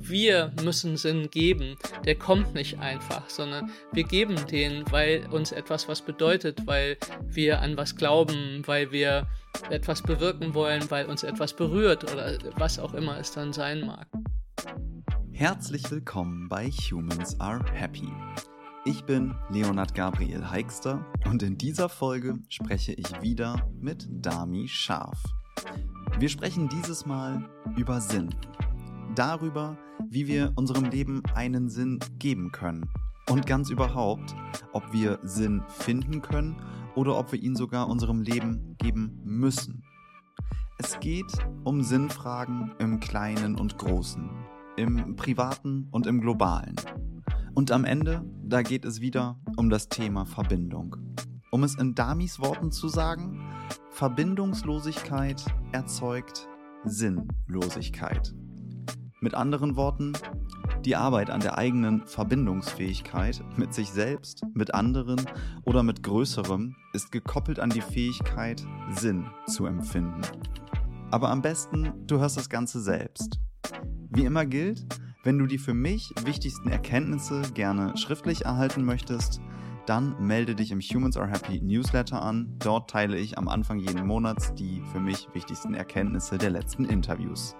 wir müssen Sinn geben, der kommt nicht einfach, sondern wir geben den, weil uns etwas was bedeutet, weil wir an was glauben, weil wir etwas bewirken wollen, weil uns etwas berührt oder was auch immer es dann sein mag. Herzlich willkommen bei Humans Are Happy. Ich bin Leonard Gabriel Heikster und in dieser Folge spreche ich wieder mit Dami Scharf. Wir sprechen dieses Mal über Sinn. Darüber, wie wir unserem Leben einen Sinn geben können. Und ganz überhaupt, ob wir Sinn finden können oder ob wir ihn sogar unserem Leben geben müssen. Es geht um Sinnfragen im Kleinen und Großen, im Privaten und im Globalen. Und am Ende, da geht es wieder um das Thema Verbindung. Um es in Damis Worten zu sagen, Verbindungslosigkeit erzeugt Sinnlosigkeit. Mit anderen Worten, die Arbeit an der eigenen Verbindungsfähigkeit mit sich selbst, mit anderen oder mit Größerem ist gekoppelt an die Fähigkeit, Sinn zu empfinden. Aber am besten, du hörst das Ganze selbst. Wie immer gilt, wenn du die für mich wichtigsten Erkenntnisse gerne schriftlich erhalten möchtest, dann melde dich im Humans Are Happy Newsletter an. Dort teile ich am Anfang jeden Monats die für mich wichtigsten Erkenntnisse der letzten Interviews.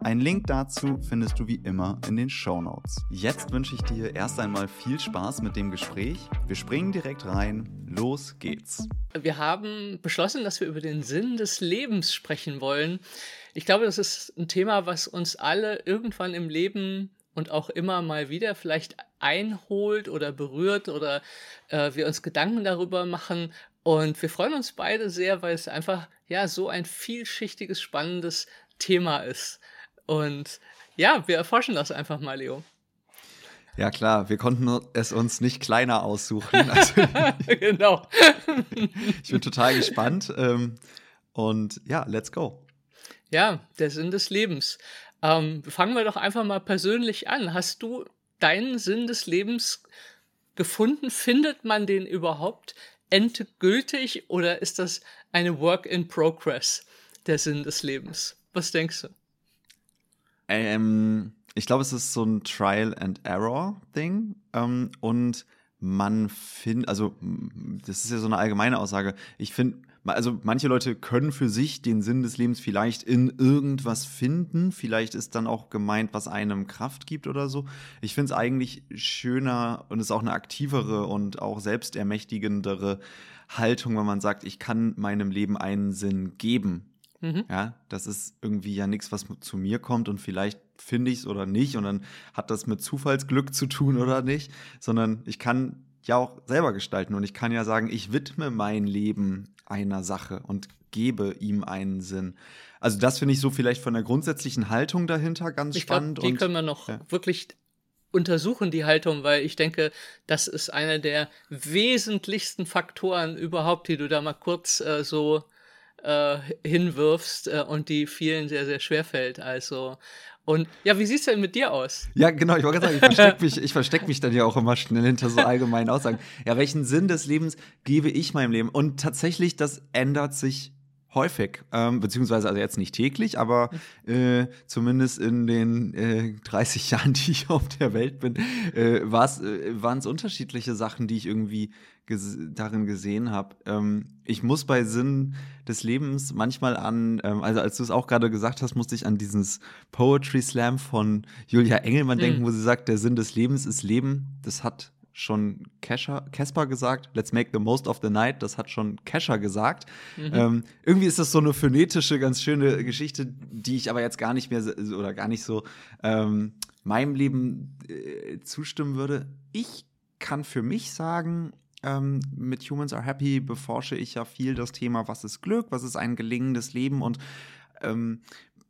Ein Link dazu findest du wie immer in den Show Notes. Jetzt wünsche ich dir erst einmal viel Spaß mit dem Gespräch. Wir springen direkt rein. Los geht's. Wir haben beschlossen, dass wir über den Sinn des Lebens sprechen wollen. Ich glaube, das ist ein Thema, was uns alle irgendwann im Leben und auch immer mal wieder vielleicht einholt oder berührt oder äh, wir uns Gedanken darüber machen. Und wir freuen uns beide sehr, weil es einfach ja so ein vielschichtiges, spannendes Thema ist. Und ja, wir erforschen das einfach mal, Leo. Ja klar, wir konnten es uns nicht kleiner aussuchen. Also, genau. ich bin total gespannt. Ähm, und ja, let's go. Ja, der Sinn des Lebens. Ähm, fangen wir doch einfach mal persönlich an. Hast du deinen Sinn des Lebens gefunden? Findet man den überhaupt endgültig oder ist das eine Work in Progress, der Sinn des Lebens? Was denkst du? Ähm, ich glaube, es ist so ein Trial and Error Ding. Ähm, und man findet, also das ist ja so eine allgemeine Aussage. Ich finde, also manche Leute können für sich den Sinn des Lebens vielleicht in irgendwas finden. Vielleicht ist dann auch gemeint, was einem Kraft gibt oder so. Ich finde es eigentlich schöner und ist auch eine aktivere und auch selbstermächtigendere Haltung, wenn man sagt, ich kann meinem Leben einen Sinn geben. Mhm. Ja, das ist irgendwie ja nichts, was zu mir kommt und vielleicht finde ich es oder nicht und dann hat das mit Zufallsglück zu tun oder nicht, sondern ich kann ja auch selber gestalten und ich kann ja sagen, ich widme mein Leben einer Sache und gebe ihm einen Sinn. Also das finde ich so vielleicht von der grundsätzlichen Haltung dahinter ganz ich spannend. Glaub, die können wir noch ja. wirklich untersuchen, die Haltung, weil ich denke, das ist einer der wesentlichsten Faktoren überhaupt, die du da mal kurz äh, so äh, hinwirfst äh, und die vielen sehr, sehr schwer fällt. Also, und ja, wie sieht es denn mit dir aus? Ja, genau, ich wollte gerade sagen, ich verstecke mich, versteck mich dann ja auch immer schnell hinter so allgemeinen Aussagen. Ja, welchen Sinn des Lebens gebe ich meinem Leben? Und tatsächlich, das ändert sich häufig, ähm, beziehungsweise also jetzt nicht täglich, aber äh, zumindest in den äh, 30 Jahren, die ich auf der Welt bin, äh, äh waren es unterschiedliche Sachen, die ich irgendwie ges darin gesehen habe. Ähm, ich muss bei Sinn des Lebens manchmal an, ähm, also als du es auch gerade gesagt hast, musste ich an dieses Poetry Slam von Julia Engelmann mhm. denken, wo sie sagt, der Sinn des Lebens ist Leben. Das hat schon Casper gesagt, let's make the most of the night, das hat schon Kescher gesagt. Mhm. Ähm, irgendwie ist das so eine phonetische, ganz schöne Geschichte, die ich aber jetzt gar nicht mehr oder gar nicht so ähm, meinem Leben äh, zustimmen würde. Ich kann für mich sagen, ähm, mit Humans Are Happy beforsche ich ja viel das Thema, was ist Glück, was ist ein gelingendes Leben und ähm,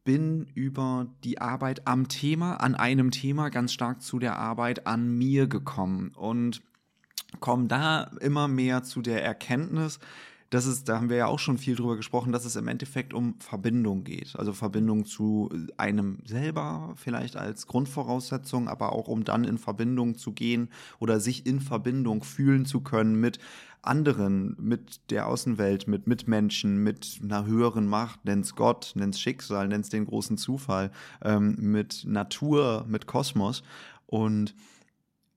bin über die Arbeit am Thema, an einem Thema ganz stark zu der Arbeit an mir gekommen und komme da immer mehr zu der Erkenntnis, das ist, da haben wir ja auch schon viel drüber gesprochen, dass es im Endeffekt um Verbindung geht. Also Verbindung zu einem selber vielleicht als Grundvoraussetzung, aber auch um dann in Verbindung zu gehen oder sich in Verbindung fühlen zu können mit anderen, mit der Außenwelt, mit Mitmenschen, mit einer höheren Macht, nenn's Gott, nenn's Schicksal, nenn's den großen Zufall, ähm, mit Natur, mit Kosmos. Und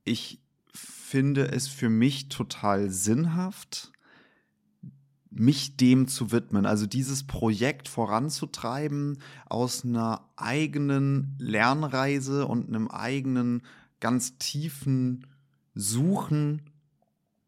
ich finde es für mich total sinnhaft, mich dem zu widmen, also dieses Projekt voranzutreiben aus einer eigenen Lernreise und einem eigenen ganz tiefen Suchen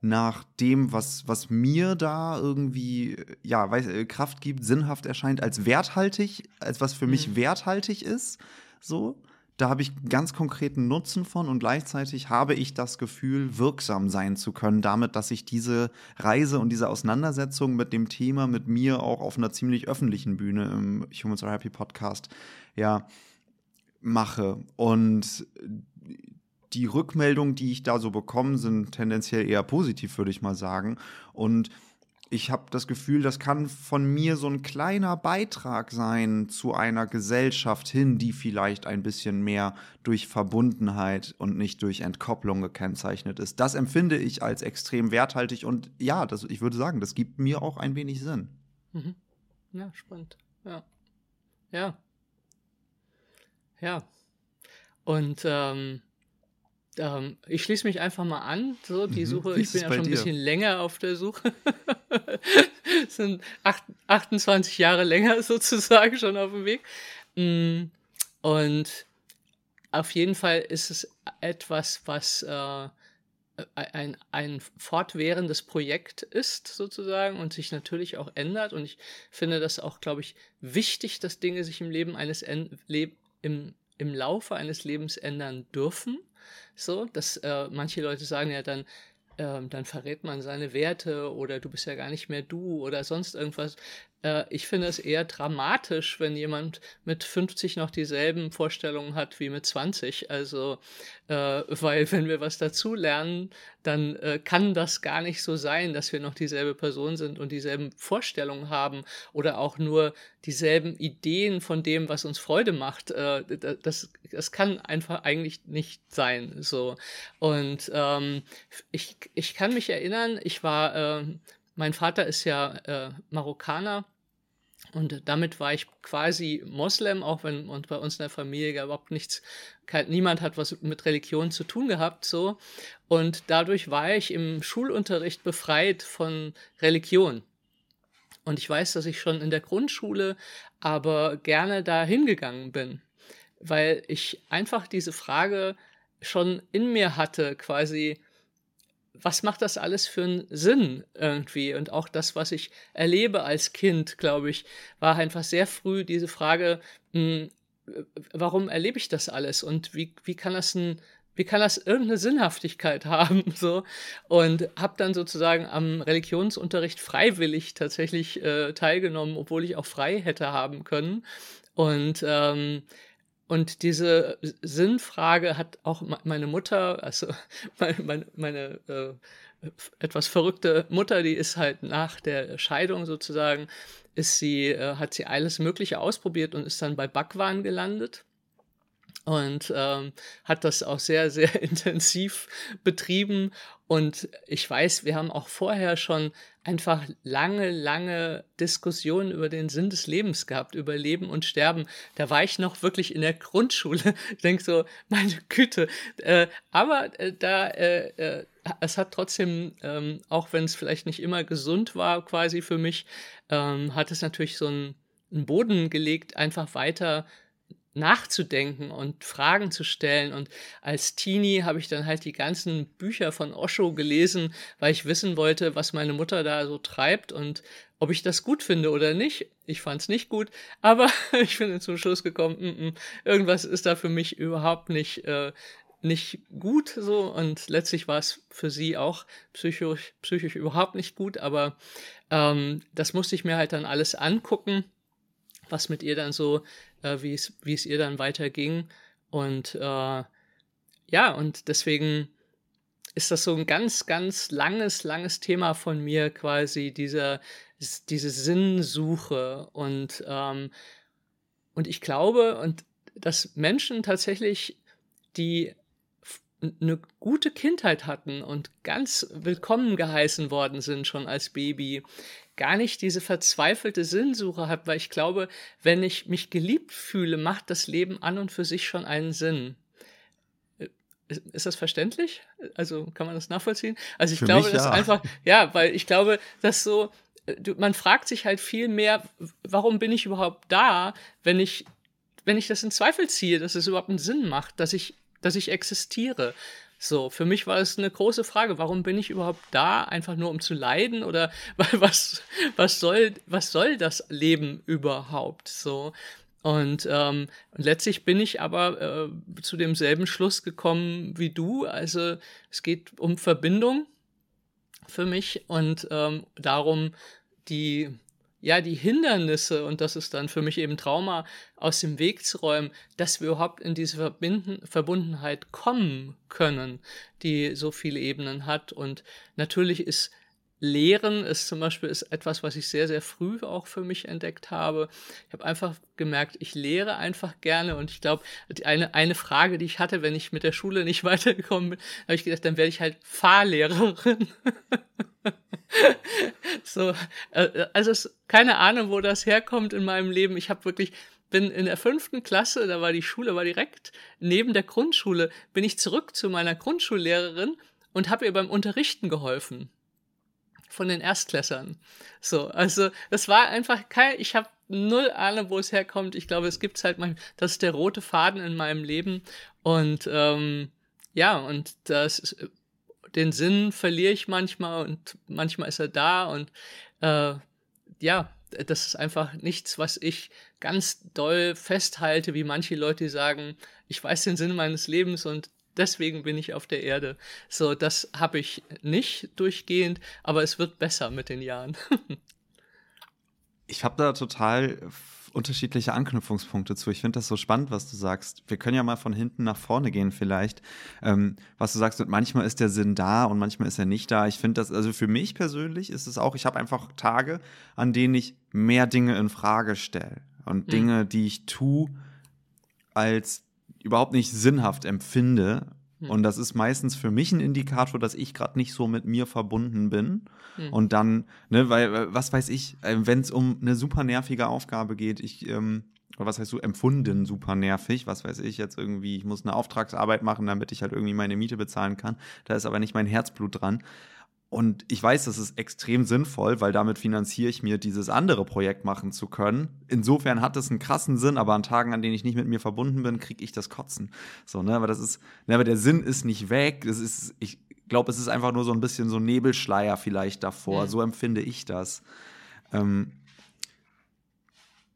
nach dem, was, was mir da irgendwie ja, weiß, äh, Kraft gibt, sinnhaft erscheint, als werthaltig, als was für mich mhm. werthaltig ist. So da habe ich ganz konkreten Nutzen von und gleichzeitig habe ich das Gefühl, wirksam sein zu können, damit, dass ich diese Reise und diese Auseinandersetzung mit dem Thema mit mir auch auf einer ziemlich öffentlichen Bühne im Humans Are Happy Podcast ja mache. Und die Rückmeldungen, die ich da so bekomme, sind tendenziell eher positiv, würde ich mal sagen. Und ich habe das Gefühl, das kann von mir so ein kleiner Beitrag sein zu einer Gesellschaft hin, die vielleicht ein bisschen mehr durch Verbundenheit und nicht durch Entkopplung gekennzeichnet ist. Das empfinde ich als extrem werthaltig und ja, das, ich würde sagen, das gibt mir auch ein wenig Sinn. Mhm. Ja, spannend. Ja. Ja. Ja. Und ähm, ähm, ich schließe mich einfach mal an. So, die mhm. Suche, ich bin ja schon ein bisschen länger auf der Suche. sind acht, 28 Jahre länger sozusagen schon auf dem Weg. Mm, und auf jeden Fall ist es etwas, was äh, ein, ein fortwährendes Projekt ist, sozusagen, und sich natürlich auch ändert. Und ich finde das auch, glaube ich, wichtig, dass Dinge sich im Leben eines Leb im, im Laufe eines Lebens ändern dürfen. So, dass äh, manche Leute sagen ja dann, ähm, dann verrät man seine Werte oder du bist ja gar nicht mehr du oder sonst irgendwas. Äh, ich finde es eher dramatisch, wenn jemand mit 50 noch dieselben Vorstellungen hat wie mit 20. Also, äh, weil wenn wir was dazu lernen, dann äh, kann das gar nicht so sein, dass wir noch dieselbe Person sind und dieselben Vorstellungen haben oder auch nur dieselben Ideen von dem, was uns Freude macht. Äh, das, das kann einfach eigentlich nicht sein. So. Und ähm, ich, ich kann mich erinnern, ich war, äh, mein Vater ist ja äh, Marokkaner und damit war ich quasi Moslem, auch wenn und bei uns in der Familie überhaupt nichts, kein, niemand hat was mit Religion zu tun gehabt, so. Und dadurch war ich im Schulunterricht befreit von Religion. Und ich weiß, dass ich schon in der Grundschule aber gerne da hingegangen bin, weil ich einfach diese Frage schon in mir hatte, quasi, was macht das alles für einen Sinn irgendwie? Und auch das, was ich erlebe als Kind, glaube ich, war einfach sehr früh diese Frage, mh, hm, warum erlebe ich das alles? Und wie, wie kann das ein wie kann das irgendeine Sinnhaftigkeit haben so? Und habe dann sozusagen am Religionsunterricht freiwillig tatsächlich äh, teilgenommen, obwohl ich auch frei hätte haben können. Und ähm, und diese Sinnfrage hat auch meine Mutter, also meine, meine, meine äh, etwas verrückte Mutter, die ist halt nach der Scheidung sozusagen, ist sie, äh, hat sie alles Mögliche ausprobiert und ist dann bei Backwaren gelandet und ähm, hat das auch sehr, sehr intensiv betrieben. Und ich weiß, wir haben auch vorher schon einfach lange, lange Diskussionen über den Sinn des Lebens gehabt, über Leben und Sterben. Da war ich noch wirklich in der Grundschule. Ich denke so, meine Güte. Äh, aber äh, da, äh, äh, es hat trotzdem, ähm, auch wenn es vielleicht nicht immer gesund war, quasi für mich, ähm, hat es natürlich so einen, einen Boden gelegt, einfach weiter nachzudenken und Fragen zu stellen. Und als Teenie habe ich dann halt die ganzen Bücher von Osho gelesen, weil ich wissen wollte, was meine Mutter da so treibt und ob ich das gut finde oder nicht. Ich fand es nicht gut, aber ich bin zum Schluss gekommen, m -m, irgendwas ist da für mich überhaupt nicht, äh, nicht gut so und letztlich war es für sie auch psychisch, psychisch überhaupt nicht gut, aber ähm, das musste ich mir halt dann alles angucken, was mit ihr dann so äh, wie es ihr dann weiterging. Und äh, ja, und deswegen ist das so ein ganz, ganz langes, langes Thema von mir quasi, dieser, diese Sinnsuche. Und, ähm, und ich glaube, und dass Menschen tatsächlich, die eine gute Kindheit hatten und ganz willkommen geheißen worden sind schon als Baby, gar nicht diese verzweifelte Sinnsuche habe, weil ich glaube, wenn ich mich geliebt fühle, macht das Leben an und für sich schon einen Sinn. Ist das verständlich? Also kann man das nachvollziehen? Also ich Für glaube, das ja. einfach, ja, weil ich glaube, dass so, äh, man fragt sich halt viel mehr, warum bin ich überhaupt da, wenn ich, wenn ich das in Zweifel ziehe, dass es überhaupt einen Sinn macht, dass ich, dass ich existiere. So, für mich war es eine große Frage, warum bin ich überhaupt da? Einfach nur um zu leiden oder was, was soll, was soll das Leben überhaupt? So. Und ähm, letztlich bin ich aber äh, zu demselben Schluss gekommen wie du. Also es geht um Verbindung für mich und ähm, darum, die ja, die Hindernisse, und das ist dann für mich eben Trauma, aus dem Weg zu räumen, dass wir überhaupt in diese Verbinden, Verbundenheit kommen können, die so viele Ebenen hat. Und natürlich ist Lehren ist zum Beispiel ist etwas, was ich sehr, sehr früh auch für mich entdeckt habe. Ich habe einfach gemerkt, ich lehre einfach gerne und ich glaube, eine, eine Frage, die ich hatte, wenn ich mit der Schule nicht weitergekommen bin, habe ich gedacht, dann werde ich halt Fahrlehrerin. so, äh, also es, keine Ahnung, wo das herkommt in meinem Leben. Ich habe wirklich bin in der fünften Klasse, da war die Schule, war direkt neben der Grundschule, bin ich zurück zu meiner Grundschullehrerin und habe ihr beim Unterrichten geholfen von den Erstklässern. So, also das war einfach kein, ich habe null Ahnung, wo es herkommt. Ich glaube, es gibt halt manchmal, das ist der rote Faden in meinem Leben und ähm, ja, und das ist, den Sinn verliere ich manchmal und manchmal ist er da und äh, ja, das ist einfach nichts, was ich ganz doll festhalte, wie manche Leute, sagen, ich weiß den Sinn meines Lebens und deswegen bin ich auf der Erde. So, das habe ich nicht durchgehend, aber es wird besser mit den Jahren. ich habe da total unterschiedliche Anknüpfungspunkte zu. Ich finde das so spannend, was du sagst. Wir können ja mal von hinten nach vorne gehen vielleicht. Ähm, was du sagst, und manchmal ist der Sinn da und manchmal ist er nicht da. Ich finde das, also für mich persönlich ist es auch, ich habe einfach Tage, an denen ich mehr Dinge in Frage stelle und mhm. Dinge, die ich tue, als überhaupt nicht sinnhaft empfinde. Hm. Und das ist meistens für mich ein Indikator, dass ich gerade nicht so mit mir verbunden bin. Hm. Und dann, ne, weil, was weiß ich, äh, wenn es um eine super nervige Aufgabe geht, ich, ähm, oder was heißt so, empfunden super nervig, was weiß ich, jetzt irgendwie, ich muss eine Auftragsarbeit machen, damit ich halt irgendwie meine Miete bezahlen kann. Da ist aber nicht mein Herzblut dran. Und ich weiß, das ist extrem sinnvoll, weil damit finanziere ich mir dieses andere Projekt machen zu können. Insofern hat es einen krassen Sinn, aber an Tagen, an denen ich nicht mit mir verbunden bin, kriege ich das Kotzen. So, ne, aber das ist, ne, aber der Sinn ist nicht weg. Das ist, ich glaube, es ist einfach nur so ein bisschen so ein Nebelschleier vielleicht davor. Mhm. So empfinde ich das. Ähm,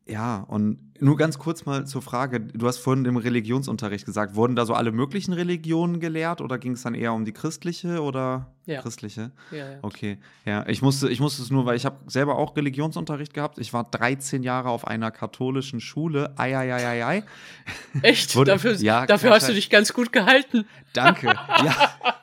ja, und nur ganz kurz mal zur Frage. Du hast vorhin im Religionsunterricht gesagt, wurden da so alle möglichen Religionen gelehrt oder ging es dann eher um die christliche oder ja. christliche? Ja, ja. Okay, ja. Ich musste, ich musste es nur, weil ich habe selber auch Religionsunterricht gehabt. Ich war 13 Jahre auf einer katholischen Schule. Eieieiei. Echt? Wurde, dafür ja, dafür hast du dich ganz gut gehalten. Danke. ja.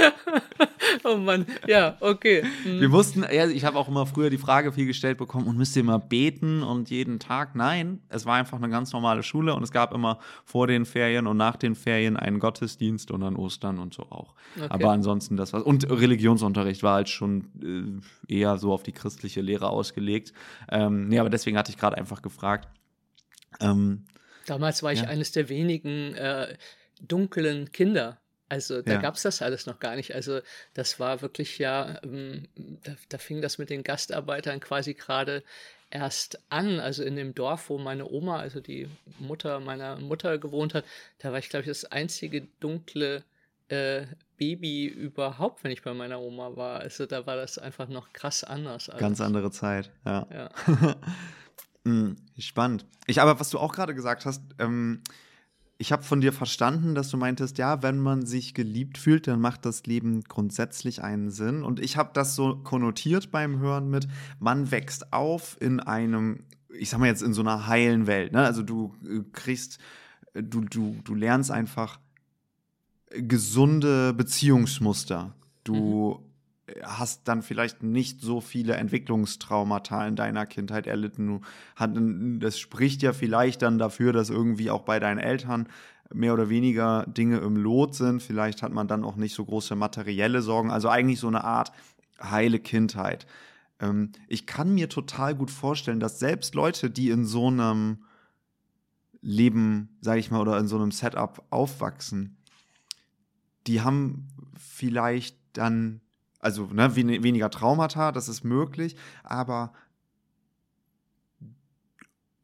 oh Mann, ja, okay. Mhm. Wir mussten, ja, ich habe auch immer früher die Frage viel gestellt bekommen, und müsst ihr immer beten und jeden Tag? Nein, es war einfach eine ganz normale Schule und es gab immer vor den Ferien und nach den Ferien einen Gottesdienst und an Ostern und so auch. Okay. Aber ansonsten das war, und Religionsunterricht war halt schon äh, eher so auf die christliche Lehre ausgelegt. Ähm, nee, aber deswegen hatte ich gerade einfach gefragt. Ähm, Damals war ich ja. eines der wenigen äh, dunklen Kinder also da ja. gab es das alles noch gar nicht. Also das war wirklich ja, ähm, da, da, fing das mit den Gastarbeitern quasi gerade erst an. Also in dem Dorf, wo meine Oma, also die Mutter meiner Mutter gewohnt hat, da war ich, glaube ich, das einzige dunkle äh, Baby überhaupt, wenn ich bei meiner Oma war. Also da war das einfach noch krass anders. Ganz andere Zeit, ja. ja. hm, spannend. Ich aber, was du auch gerade gesagt hast, ähm, ich habe von dir verstanden, dass du meintest, ja, wenn man sich geliebt fühlt, dann macht das Leben grundsätzlich einen Sinn. Und ich habe das so konnotiert beim Hören mit, man wächst auf in einem, ich sag mal jetzt in so einer heilen Welt. Ne? Also du äh, kriegst, äh, du, du, du lernst einfach gesunde Beziehungsmuster. Du mhm hast dann vielleicht nicht so viele Entwicklungstraumata in deiner Kindheit erlitten. das spricht ja vielleicht dann dafür, dass irgendwie auch bei deinen Eltern mehr oder weniger Dinge im Lot sind. Vielleicht hat man dann auch nicht so große materielle Sorgen. Also eigentlich so eine Art heile Kindheit. Ähm, ich kann mir total gut vorstellen, dass selbst Leute, die in so einem Leben, sage ich mal, oder in so einem Setup aufwachsen, die haben vielleicht dann also ne, wen weniger Traumata, das ist möglich, aber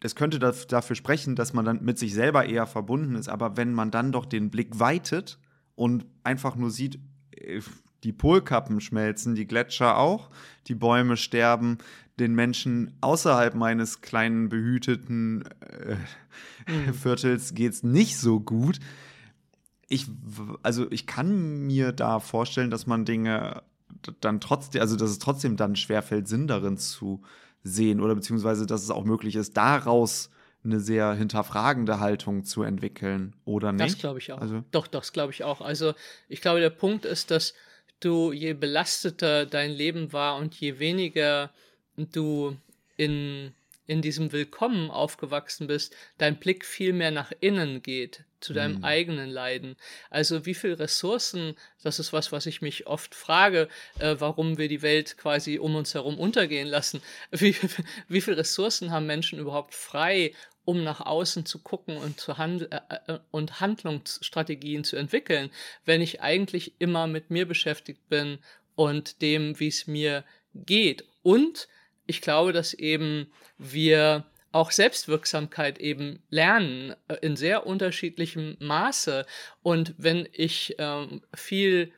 das könnte dafür sprechen, dass man dann mit sich selber eher verbunden ist. Aber wenn man dann doch den Blick weitet und einfach nur sieht, äh, die Polkappen schmelzen, die Gletscher auch, die Bäume sterben, den Menschen außerhalb meines kleinen behüteten äh, mhm. Viertels es nicht so gut. Ich, also ich kann mir da vorstellen, dass man Dinge dann trotzdem, also dass es trotzdem dann schwerfällt, Sinn darin zu sehen oder beziehungsweise, dass es auch möglich ist, daraus eine sehr hinterfragende Haltung zu entwickeln oder nicht? Das glaube ich auch. Also doch, das glaube ich auch. Also ich glaube, der Punkt ist, dass du je belasteter dein Leben war und je weniger du in in diesem Willkommen aufgewachsen bist, dein Blick viel mehr nach innen geht, zu deinem mhm. eigenen Leiden. Also wie viel Ressourcen, das ist was, was ich mich oft frage, äh, warum wir die Welt quasi um uns herum untergehen lassen. Wie, wie viel Ressourcen haben Menschen überhaupt frei, um nach außen zu gucken und, zu hand äh, äh, und Handlungsstrategien zu entwickeln, wenn ich eigentlich immer mit mir beschäftigt bin und dem, wie es mir geht. Und ich glaube, dass eben wir auch Selbstwirksamkeit eben lernen äh, in sehr unterschiedlichem Maße. Und wenn ich ähm, viel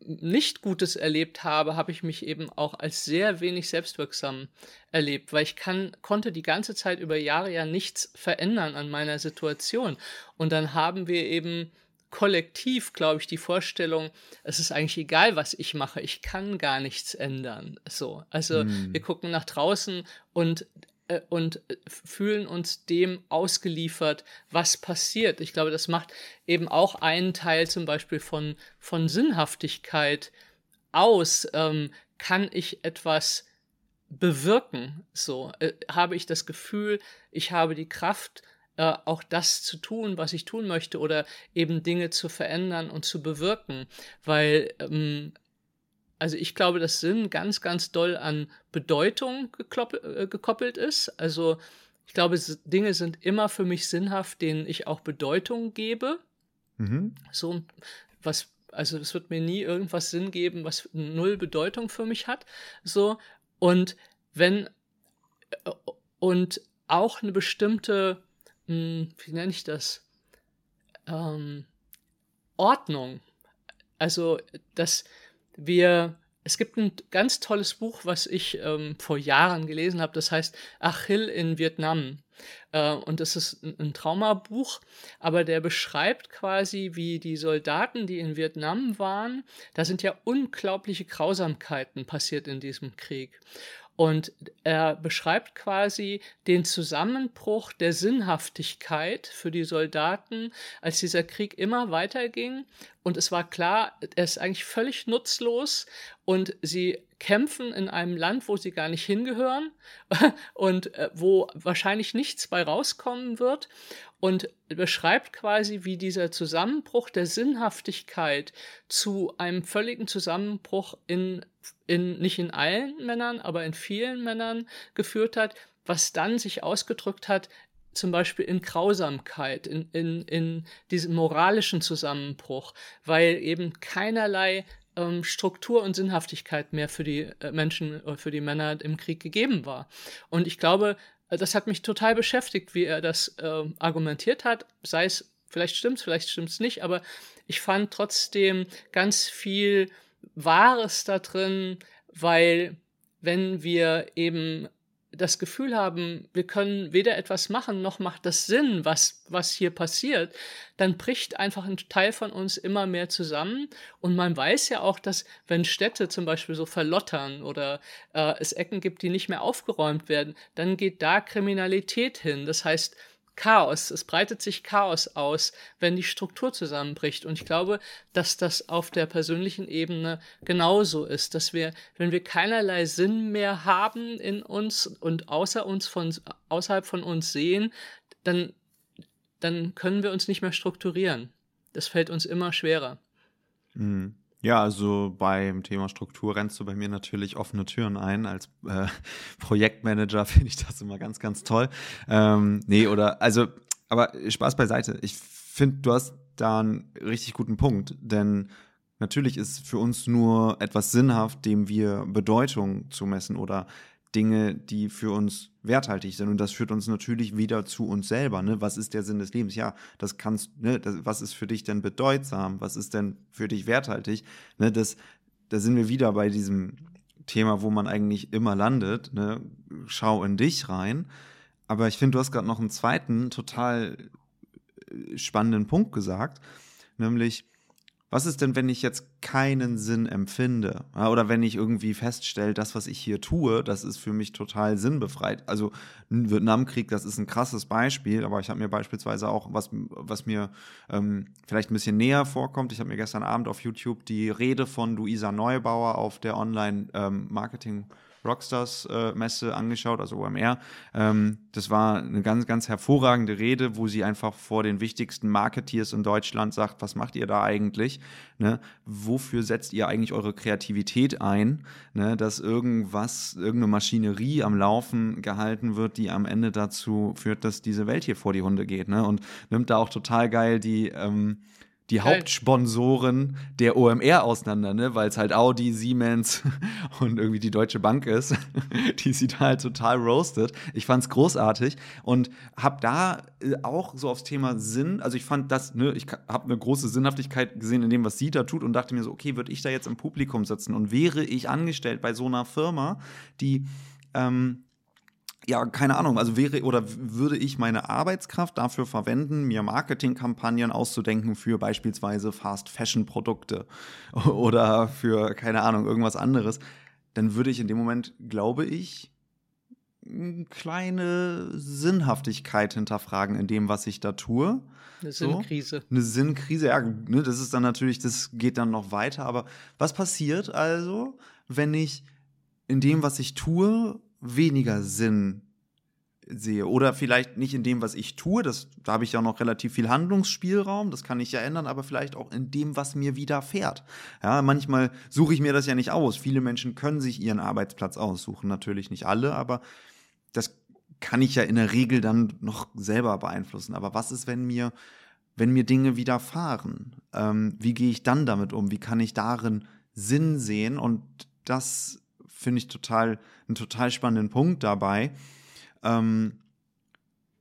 nicht Gutes erlebt habe, habe ich mich eben auch als sehr wenig selbstwirksam erlebt, weil ich kann, konnte die ganze Zeit über Jahre ja nichts verändern an meiner Situation. Und dann haben wir eben kollektiv, glaube ich, die Vorstellung, es ist eigentlich egal, was ich mache, ich kann gar nichts ändern. So, also hm. wir gucken nach draußen und äh, und fühlen uns dem ausgeliefert, was passiert. Ich glaube, das macht eben auch einen Teil zum Beispiel von, von Sinnhaftigkeit aus. Ähm, kann ich etwas bewirken? So, äh, habe ich das Gefühl, ich habe die Kraft, äh, auch das zu tun, was ich tun möchte oder eben Dinge zu verändern und zu bewirken, weil ähm, also ich glaube, dass Sinn ganz, ganz doll an Bedeutung äh, gekoppelt ist. Also ich glaube, Dinge sind immer für mich sinnhaft, denen ich auch Bedeutung gebe. Mhm. So was, also es wird mir nie irgendwas Sinn geben, was null Bedeutung für mich hat. So und wenn äh, und auch eine bestimmte hm, wie nenne ich das? Ähm, Ordnung. Also, dass wir, es gibt ein ganz tolles Buch, was ich ähm, vor Jahren gelesen habe, das heißt Achill in Vietnam. Äh, und das ist ein, ein Traumabuch, aber der beschreibt quasi, wie die Soldaten, die in Vietnam waren, da sind ja unglaubliche Grausamkeiten passiert in diesem Krieg. Und er beschreibt quasi den Zusammenbruch der Sinnhaftigkeit für die Soldaten, als dieser Krieg immer weiterging. Und es war klar, er ist eigentlich völlig nutzlos. Und sie kämpfen in einem Land, wo sie gar nicht hingehören. Und äh, wo wahrscheinlich nichts bei rauskommen wird und beschreibt quasi, wie dieser Zusammenbruch der Sinnhaftigkeit zu einem völligen Zusammenbruch in, in, nicht in allen Männern, aber in vielen Männern geführt hat, was dann sich ausgedrückt hat, zum Beispiel in Grausamkeit, in, in, in diesem moralischen Zusammenbruch, weil eben keinerlei ähm, Struktur und Sinnhaftigkeit mehr für die äh, Menschen, äh, für die Männer im Krieg gegeben war. Und ich glaube, das hat mich total beschäftigt, wie er das äh, argumentiert hat, sei es, vielleicht stimmt's, vielleicht stimmt's nicht, aber ich fand trotzdem ganz viel Wahres da drin, weil wenn wir eben das Gefühl haben, wir können weder etwas machen, noch macht das Sinn, was, was hier passiert, dann bricht einfach ein Teil von uns immer mehr zusammen. Und man weiß ja auch, dass wenn Städte zum Beispiel so verlottern oder äh, es Ecken gibt, die nicht mehr aufgeräumt werden, dann geht da Kriminalität hin. Das heißt, Chaos. Es breitet sich Chaos aus, wenn die Struktur zusammenbricht. Und ich glaube, dass das auf der persönlichen Ebene genauso ist, dass wir, wenn wir keinerlei Sinn mehr haben in uns und außer uns von, außerhalb von uns sehen, dann, dann können wir uns nicht mehr strukturieren. Das fällt uns immer schwerer. Mhm. Ja, also beim Thema Struktur rennst du bei mir natürlich offene Türen ein. Als äh, Projektmanager finde ich das immer ganz, ganz toll. Ähm, nee, oder, also, aber Spaß beiseite. Ich finde, du hast da einen richtig guten Punkt, denn natürlich ist für uns nur etwas sinnhaft, dem wir Bedeutung zu messen oder Dinge, die für uns werthaltig sind. Und das führt uns natürlich wieder zu uns selber. Ne? Was ist der Sinn des Lebens? Ja, das kannst, ne, das, was ist für dich denn bedeutsam? Was ist denn für dich werthaltig? Ne, das, da sind wir wieder bei diesem Thema, wo man eigentlich immer landet. Ne? Schau in dich rein. Aber ich finde, du hast gerade noch einen zweiten total äh, spannenden Punkt gesagt, nämlich was ist denn, wenn ich jetzt keinen Sinn empfinde? oder wenn ich irgendwie feststelle, das, was ich hier tue, das ist für mich total sinnbefreit. Also Vietnamkrieg, das ist ein krasses Beispiel, aber ich habe mir beispielsweise auch, was, was mir ähm, vielleicht ein bisschen näher vorkommt, ich habe mir gestern Abend auf YouTube die Rede von Luisa Neubauer auf der Online-Marketing- ähm, Rockstars-Messe äh, angeschaut, also OMR. Ähm, das war eine ganz, ganz hervorragende Rede, wo sie einfach vor den wichtigsten Marketeers in Deutschland sagt, was macht ihr da eigentlich? Ne? Wofür setzt ihr eigentlich eure Kreativität ein? Ne? Dass irgendwas, irgendeine Maschinerie am Laufen gehalten wird, die am Ende dazu führt, dass diese Welt hier vor die Hunde geht. Ne? Und nimmt da auch total geil die ähm, die Hauptsponsoren der OMR auseinander, ne? weil es halt Audi, Siemens und irgendwie die Deutsche Bank ist, die sie da halt total roastet. Ich fand es großartig und habe da äh, auch so aufs Thema Sinn, also ich fand das, ne, ich habe eine große Sinnhaftigkeit gesehen in dem, was sie da tut und dachte mir so, okay, würde ich da jetzt im Publikum sitzen und wäre ich angestellt bei so einer Firma, die ähm, ja, keine Ahnung, also wäre oder würde ich meine Arbeitskraft dafür verwenden, mir Marketingkampagnen auszudenken für beispielsweise Fast Fashion Produkte oder für keine Ahnung, irgendwas anderes, dann würde ich in dem Moment, glaube ich, eine kleine Sinnhaftigkeit hinterfragen in dem, was ich da tue. Eine Sinnkrise. So, eine Sinnkrise, ja, ne, das ist dann natürlich, das geht dann noch weiter. Aber was passiert also, wenn ich in dem, was ich tue, weniger Sinn sehe. Oder vielleicht nicht in dem, was ich tue, das, da habe ich ja noch relativ viel Handlungsspielraum, das kann ich ja ändern, aber vielleicht auch in dem, was mir widerfährt. Ja, manchmal suche ich mir das ja nicht aus. Viele Menschen können sich ihren Arbeitsplatz aussuchen, natürlich nicht alle, aber das kann ich ja in der Regel dann noch selber beeinflussen. Aber was ist, wenn mir, wenn mir Dinge widerfahren? Ähm, wie gehe ich dann damit um? Wie kann ich darin Sinn sehen? Und das finde ich total, einen total spannenden Punkt dabei. Ähm,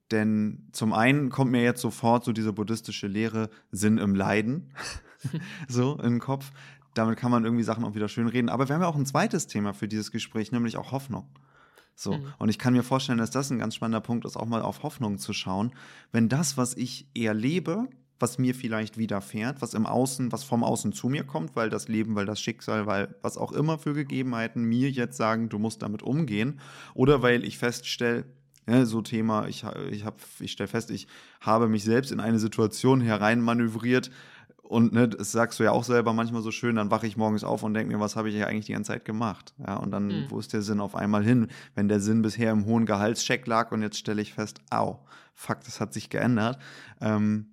denn zum einen kommt mir jetzt sofort so diese buddhistische Lehre Sinn im Leiden so in den Kopf. Damit kann man irgendwie Sachen auch wieder schön reden. Aber wir haben ja auch ein zweites Thema für dieses Gespräch, nämlich auch Hoffnung. So. Mhm. Und ich kann mir vorstellen, dass das ein ganz spannender Punkt ist, auch mal auf Hoffnung zu schauen. Wenn das, was ich erlebe, was mir vielleicht widerfährt, was im Außen, was vom Außen zu mir kommt, weil das Leben, weil das Schicksal, weil was auch immer für Gegebenheiten mir jetzt sagen, du musst damit umgehen, oder weil ich feststelle, ja, so Thema, ich, ich, ich stelle fest, ich habe mich selbst in eine Situation hereinmanövriert und ne, das sagst du ja auch selber manchmal so schön, dann wache ich morgens auf und denke mir, was habe ich ja eigentlich die ganze Zeit gemacht? Ja, und dann, mhm. wo ist der Sinn auf einmal hin? Wenn der Sinn bisher im hohen Gehaltscheck lag und jetzt stelle ich fest, au, fuck, das hat sich geändert. Ähm,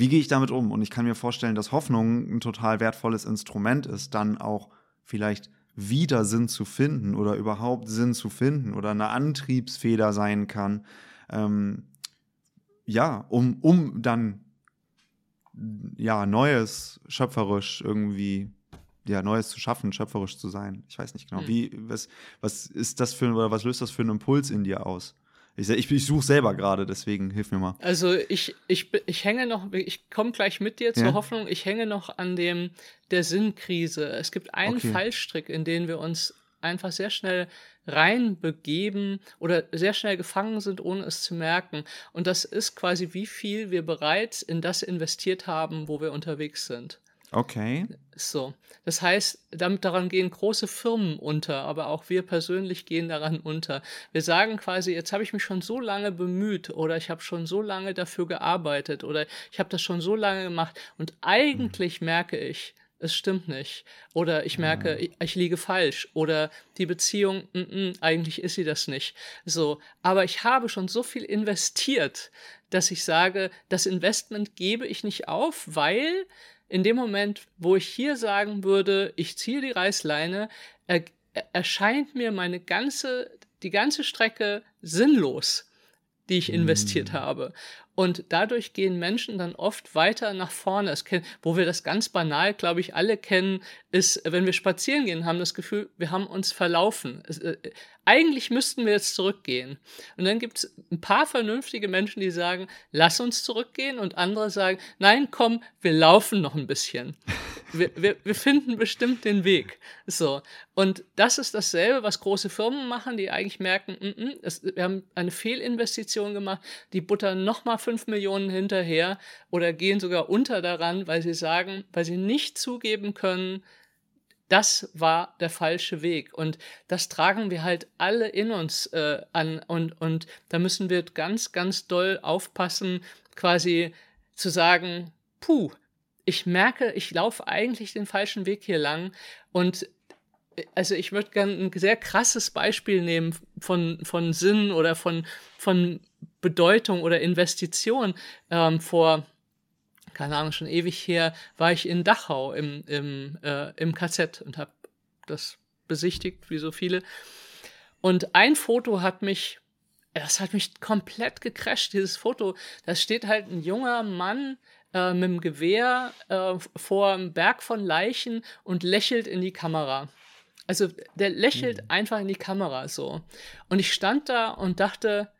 wie gehe ich damit um? Und ich kann mir vorstellen, dass Hoffnung ein total wertvolles Instrument ist, dann auch vielleicht wieder Sinn zu finden oder überhaupt Sinn zu finden oder eine Antriebsfeder sein kann. Ähm, ja, um, um dann ja, Neues schöpferisch irgendwie, ja, Neues zu schaffen, schöpferisch zu sein. Ich weiß nicht genau. Hm. Wie, was, was ist das für oder was löst das für einen Impuls in dir aus? Ich, ich, ich suche selber gerade, deswegen hilf mir mal. Also ich, ich, ich hänge noch, ich komme gleich mit dir zur ja? Hoffnung, ich hänge noch an dem der Sinnkrise. Es gibt einen okay. Fallstrick, in den wir uns einfach sehr schnell reinbegeben oder sehr schnell gefangen sind, ohne es zu merken. Und das ist quasi, wie viel wir bereits in das investiert haben, wo wir unterwegs sind. Okay. So. Das heißt, damit daran gehen große Firmen unter, aber auch wir persönlich gehen daran unter. Wir sagen quasi, jetzt habe ich mich schon so lange bemüht oder ich habe schon so lange dafür gearbeitet oder ich habe das schon so lange gemacht und eigentlich mhm. merke ich, es stimmt nicht. Oder ich merke, ich, ich, liege falsch. Oder die Beziehung, n -n, eigentlich ist sie das nicht. So. Aber ich habe schon so viel investiert, dass ich sage, das Investment gebe ich nicht auf, weil in dem Moment, wo ich hier sagen würde, ich ziehe die Reißleine, er, erscheint mir meine ganze, die ganze Strecke sinnlos, die ich investiert mm. habe. Und dadurch gehen Menschen dann oft weiter nach vorne. Es kenn, wo wir das ganz banal, glaube ich, alle kennen, ist, wenn wir spazieren gehen, haben das Gefühl, wir haben uns verlaufen. Es, äh, eigentlich müssten wir jetzt zurückgehen. Und dann gibt es ein paar vernünftige Menschen, die sagen, lass uns zurückgehen. Und andere sagen, nein, komm, wir laufen noch ein bisschen. Wir, wir, wir finden bestimmt den Weg. So. Und das ist dasselbe, was große Firmen machen, die eigentlich merken, mm -mm, es, wir haben eine Fehlinvestition gemacht, die buttern nochmal 5 Millionen hinterher oder gehen sogar unter daran, weil sie sagen, weil sie nicht zugeben können, das war der falsche Weg. Und das tragen wir halt alle in uns äh, an. Und, und da müssen wir ganz, ganz doll aufpassen, quasi zu sagen, puh, ich merke, ich laufe eigentlich den falschen Weg hier lang. Und äh, also ich würde gerne ein sehr krasses Beispiel nehmen von, von Sinn oder von, von Bedeutung oder Investition. Ähm, vor keine Ahnung, schon ewig her, war ich in Dachau im, im, äh, im KZ und habe das besichtigt, wie so viele. Und ein Foto hat mich, das hat mich komplett gecrasht, dieses Foto. Da steht halt ein junger Mann äh, mit dem Gewehr äh, vor einem Berg von Leichen und lächelt in die Kamera. Also der lächelt mhm. einfach in die Kamera so. Und ich stand da und dachte,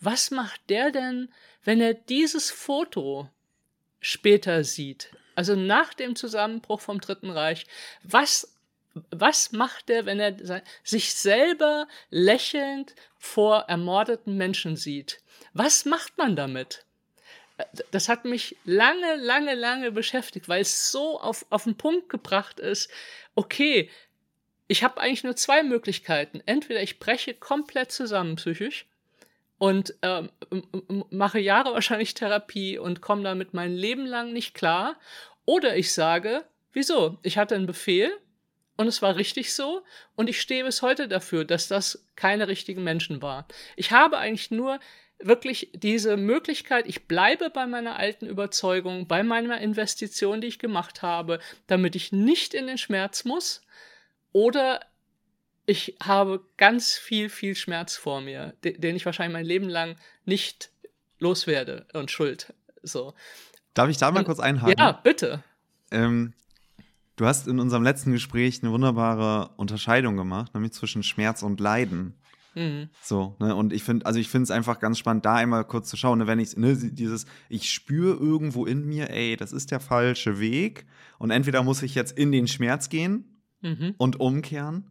was macht der denn, wenn er dieses Foto später sieht, also nach dem Zusammenbruch vom Dritten Reich, was, was macht er, wenn er sich selber lächelnd vor ermordeten Menschen sieht? Was macht man damit? Das hat mich lange, lange, lange beschäftigt, weil es so auf, auf den Punkt gebracht ist, okay, ich habe eigentlich nur zwei Möglichkeiten. Entweder ich breche komplett zusammen psychisch und ähm, mache Jahre wahrscheinlich Therapie und komme damit mein Leben lang nicht klar. Oder ich sage, wieso? Ich hatte einen Befehl und es war richtig so und ich stehe bis heute dafür, dass das keine richtigen Menschen war. Ich habe eigentlich nur wirklich diese Möglichkeit, ich bleibe bei meiner alten Überzeugung, bei meiner Investition, die ich gemacht habe, damit ich nicht in den Schmerz muss. Oder ich habe ganz viel, viel Schmerz vor mir, den ich wahrscheinlich mein Leben lang nicht loswerde und Schuld. So. Darf ich da mal und, kurz einhaken? Ja, bitte. Ähm, du hast in unserem letzten Gespräch eine wunderbare Unterscheidung gemacht, nämlich zwischen Schmerz und Leiden. Mhm. So, ne, und ich finde, also ich finde es einfach ganz spannend, da einmal kurz zu schauen, ne, wenn ich, ne, dieses, ich spüre irgendwo in mir, ey, das ist der falsche Weg und entweder muss ich jetzt in den Schmerz gehen mhm. und umkehren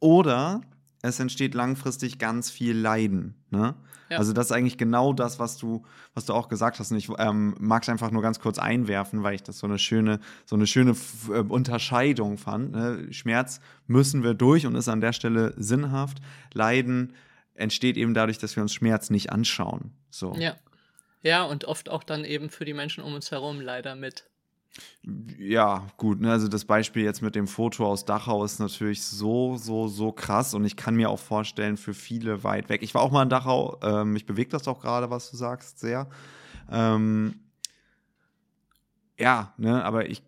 oder es entsteht langfristig ganz viel Leiden. Ne? Ja. Also das ist eigentlich genau das, was du, was du auch gesagt hast. Und ich ähm, mag es einfach nur ganz kurz einwerfen, weil ich das so eine schöne, so eine schöne äh, Unterscheidung fand. Ne? Schmerz müssen wir durch und ist an der Stelle sinnhaft. Leiden entsteht eben dadurch, dass wir uns Schmerz nicht anschauen. So. Ja. Ja, und oft auch dann eben für die Menschen um uns herum leider mit. Ja, gut, ne? also das Beispiel jetzt mit dem Foto aus Dachau ist natürlich so, so, so krass und ich kann mir auch vorstellen, für viele weit weg. Ich war auch mal in Dachau, ähm, mich bewegt das auch gerade, was du sagst, sehr. Ähm, ja, ne, aber ich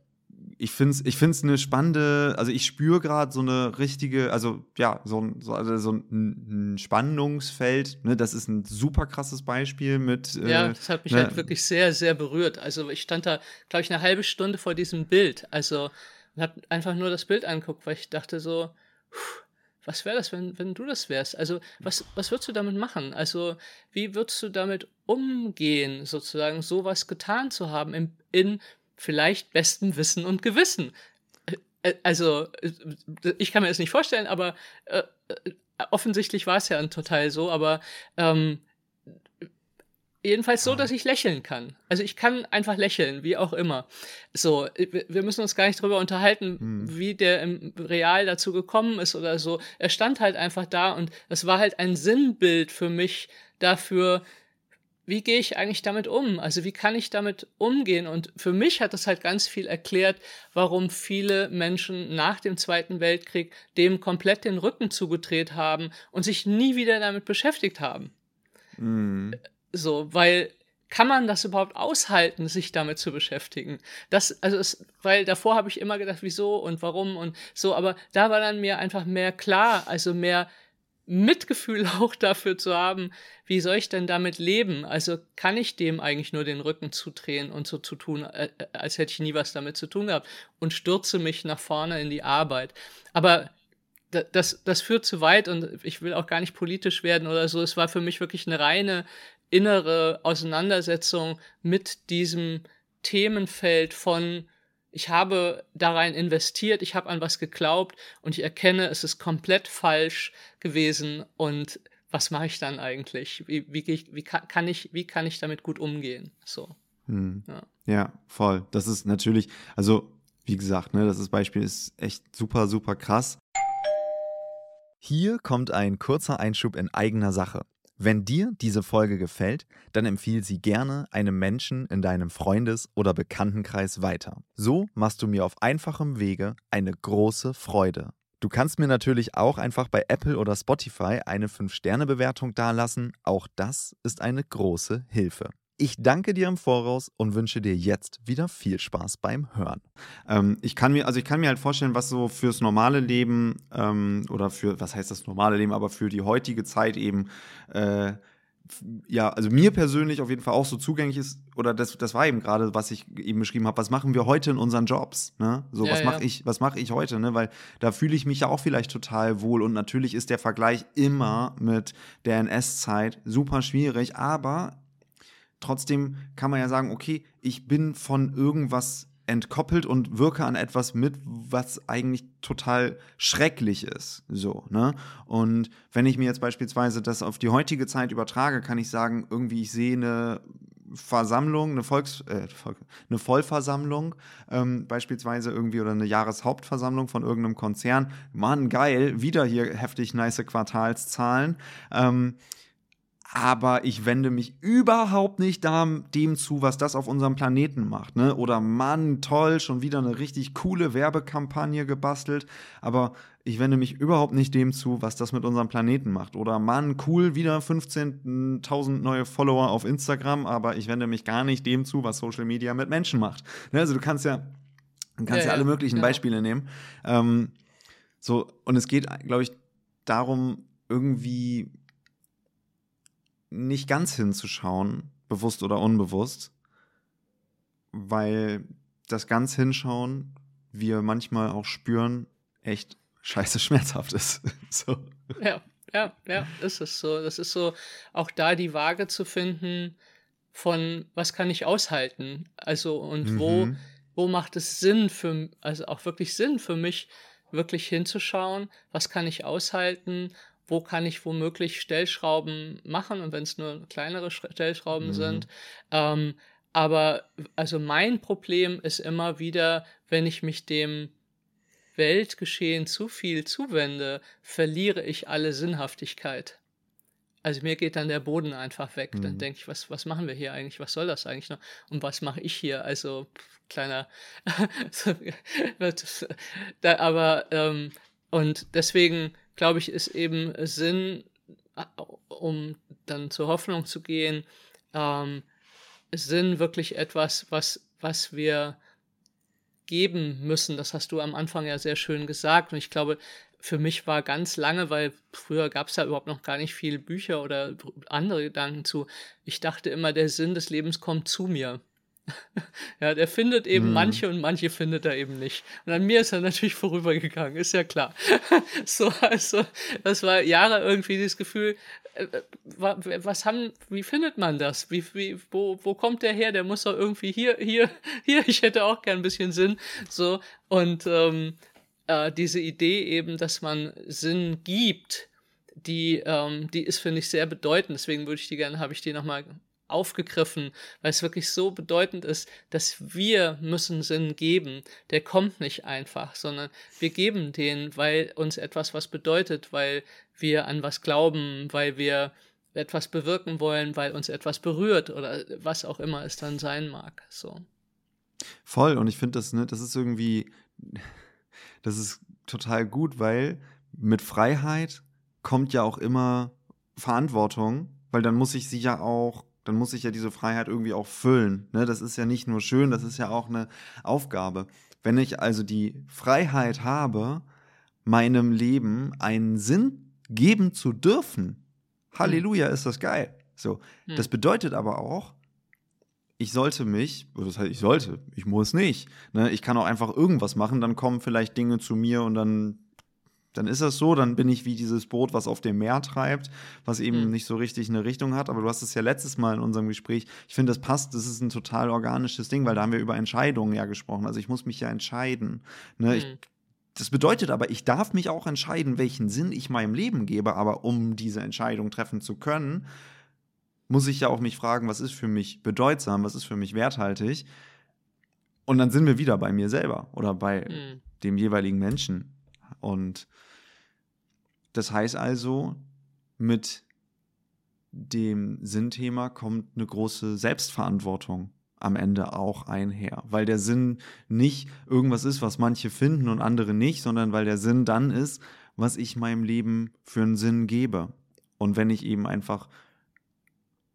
ich finde es ich find's eine spannende, also ich spüre gerade so eine richtige, also ja, so ein, so, also so ein, Spannungsfeld. Ne, das ist ein super krasses Beispiel mit. Äh, ja, das hat mich ne, halt wirklich sehr, sehr berührt. Also ich stand da, glaube ich, eine halbe Stunde vor diesem Bild. Also und habe einfach nur das Bild angeguckt, weil ich dachte so, was wäre das, wenn, wenn du das wärst? Also, was, was würdest du damit machen? Also, wie würdest du damit umgehen, sozusagen sowas getan zu haben in, in vielleicht bestem Wissen und Gewissen. Äh, äh, also, äh, ich kann mir das nicht vorstellen, aber äh, offensichtlich war es ja ein Total so, aber ähm, Jedenfalls so, dass ich lächeln kann. Also ich kann einfach lächeln, wie auch immer. So, wir müssen uns gar nicht drüber unterhalten, hm. wie der im Real dazu gekommen ist oder so. Er stand halt einfach da und das war halt ein Sinnbild für mich dafür, wie gehe ich eigentlich damit um? Also wie kann ich damit umgehen? Und für mich hat das halt ganz viel erklärt, warum viele Menschen nach dem Zweiten Weltkrieg dem komplett den Rücken zugedreht haben und sich nie wieder damit beschäftigt haben. Mhm. So, weil kann man das überhaupt aushalten, sich damit zu beschäftigen? Das, also es, weil davor habe ich immer gedacht, wieso und warum und so, aber da war dann mir einfach mehr klar, also mehr Mitgefühl auch dafür zu haben, wie soll ich denn damit leben? Also kann ich dem eigentlich nur den Rücken zudrehen und so zu tun, äh, äh, als hätte ich nie was damit zu tun gehabt und stürze mich nach vorne in die Arbeit. Aber das, das führt zu weit und ich will auch gar nicht politisch werden oder so. Es war für mich wirklich eine reine innere Auseinandersetzung mit diesem Themenfeld von ich habe da rein investiert, ich habe an was geglaubt und ich erkenne, es ist komplett falsch gewesen und was mache ich dann eigentlich? Wie, wie, wie, kann, ich, wie kann ich damit gut umgehen? So. Hm. Ja. ja. voll. Das ist natürlich, also wie gesagt, ne, das Beispiel ist echt super, super krass. Hier kommt ein kurzer Einschub in eigener Sache. Wenn dir diese Folge gefällt, dann empfiehl sie gerne einem Menschen in deinem Freundes- oder Bekanntenkreis weiter. So machst du mir auf einfachem Wege eine große Freude. Du kannst mir natürlich auch einfach bei Apple oder Spotify eine 5-Sterne-Bewertung dalassen. Auch das ist eine große Hilfe. Ich danke dir im Voraus und wünsche dir jetzt wieder viel Spaß beim Hören. Ähm, ich kann mir, also ich kann mir halt vorstellen, was so fürs normale Leben ähm, oder für, was heißt das normale Leben, aber für die heutige Zeit eben, äh, ja, also mir persönlich auf jeden Fall auch so zugänglich ist, oder das, das war eben gerade, was ich eben beschrieben habe, was machen wir heute in unseren Jobs, ne? So, ja, was mache ja. ich, was mache ich heute, ne? Weil da fühle ich mich ja auch vielleicht total wohl und natürlich ist der Vergleich immer mit der NS-Zeit super schwierig, aber trotzdem kann man ja sagen, okay, ich bin von irgendwas entkoppelt und wirke an etwas mit, was eigentlich total schrecklich ist. So, ne? Und wenn ich mir jetzt beispielsweise das auf die heutige Zeit übertrage, kann ich sagen, irgendwie ich sehe eine Versammlung, eine Volks, äh, eine Vollversammlung, ähm, beispielsweise irgendwie oder eine Jahreshauptversammlung von irgendeinem Konzern. Mann, geil, wieder hier heftig nice Quartalszahlen. Ähm, aber ich wende mich überhaupt nicht dem zu, was das auf unserem Planeten macht. Ne? Oder Mann, toll, schon wieder eine richtig coole Werbekampagne gebastelt, aber ich wende mich überhaupt nicht dem zu, was das mit unserem Planeten macht. Oder Mann, cool, wieder 15.000 neue Follower auf Instagram, aber ich wende mich gar nicht dem zu, was Social Media mit Menschen macht. Ne? Also du kannst ja, du kannst ja, ja alle möglichen ja. Beispiele nehmen. Ähm, so, und es geht, glaube ich, darum, irgendwie nicht ganz hinzuschauen, bewusst oder unbewusst, weil das ganz hinschauen wir manchmal auch spüren, echt scheiße schmerzhaft ist. so. Ja, ja, ja, ist es so. Das ist so, auch da die Waage zu finden von, was kann ich aushalten? Also, und mhm. wo, wo macht es Sinn für, also auch wirklich Sinn für mich, wirklich hinzuschauen, was kann ich aushalten wo kann ich womöglich Stellschrauben machen und wenn es nur kleinere Stellschrauben mhm. sind. Ähm, aber also mein Problem ist immer wieder, wenn ich mich dem Weltgeschehen zu viel zuwende, verliere ich alle Sinnhaftigkeit. Also mir geht dann der Boden einfach weg. Mhm. Dann denke ich, was, was machen wir hier eigentlich? Was soll das eigentlich noch? Und was mache ich hier? Also kleiner. da, aber ähm, und deswegen glaube ich, ist eben Sinn, um dann zur Hoffnung zu gehen, ähm, Sinn wirklich etwas, was, was wir geben müssen. Das hast du am Anfang ja sehr schön gesagt. Und ich glaube, für mich war ganz lange, weil früher gab es ja überhaupt noch gar nicht viele Bücher oder andere Gedanken zu. Ich dachte immer, der Sinn des Lebens kommt zu mir. ja, der findet eben mhm. manche und manche findet er eben nicht. Und an mir ist er natürlich vorübergegangen, ist ja klar. so, also, das war Jahre irgendwie das Gefühl, äh was haben, wie findet man das? Wie, wie, wo, wo kommt der her? Der muss doch irgendwie hier, hier, hier, ich hätte auch gern ein bisschen Sinn. So, und ähm, äh, diese Idee eben, dass man Sinn gibt, die, ähm, die ist, finde ich, sehr bedeutend. Deswegen würde ich die gerne, habe ich die nochmal aufgegriffen, weil es wirklich so bedeutend ist, dass wir müssen Sinn geben. Der kommt nicht einfach, sondern wir geben den, weil uns etwas was bedeutet, weil wir an was glauben, weil wir etwas bewirken wollen, weil uns etwas berührt oder was auch immer es dann sein mag. So. Voll, und ich finde das, ne, das ist irgendwie, das ist total gut, weil mit Freiheit kommt ja auch immer Verantwortung, weil dann muss ich sie ja auch, dann muss ich ja diese Freiheit irgendwie auch füllen. Ne? Das ist ja nicht nur schön, das ist ja auch eine Aufgabe. Wenn ich also die Freiheit habe, meinem Leben einen Sinn geben zu dürfen, Halleluja, ist das geil. So, hm. das bedeutet aber auch, ich sollte mich, das heißt, ich sollte, ich muss nicht. Ne? Ich kann auch einfach irgendwas machen, dann kommen vielleicht Dinge zu mir und dann, dann ist das so, dann bin ich wie dieses Boot, was auf dem Meer treibt, was eben mhm. nicht so richtig eine Richtung hat. Aber du hast es ja letztes Mal in unserem Gespräch, ich finde, das passt, das ist ein total organisches Ding, weil da haben wir über Entscheidungen ja gesprochen. Also ich muss mich ja entscheiden. Ne? Mhm. Ich, das bedeutet aber, ich darf mich auch entscheiden, welchen Sinn ich meinem Leben gebe, aber um diese Entscheidung treffen zu können, muss ich ja auch mich fragen, was ist für mich bedeutsam, was ist für mich werthaltig. Und dann sind wir wieder bei mir selber oder bei mhm. dem jeweiligen Menschen. Und das heißt also, mit dem Sinnthema kommt eine große Selbstverantwortung am Ende auch einher, weil der Sinn nicht irgendwas ist, was manche finden und andere nicht, sondern weil der Sinn dann ist, was ich meinem Leben für einen Sinn gebe. Und wenn ich eben einfach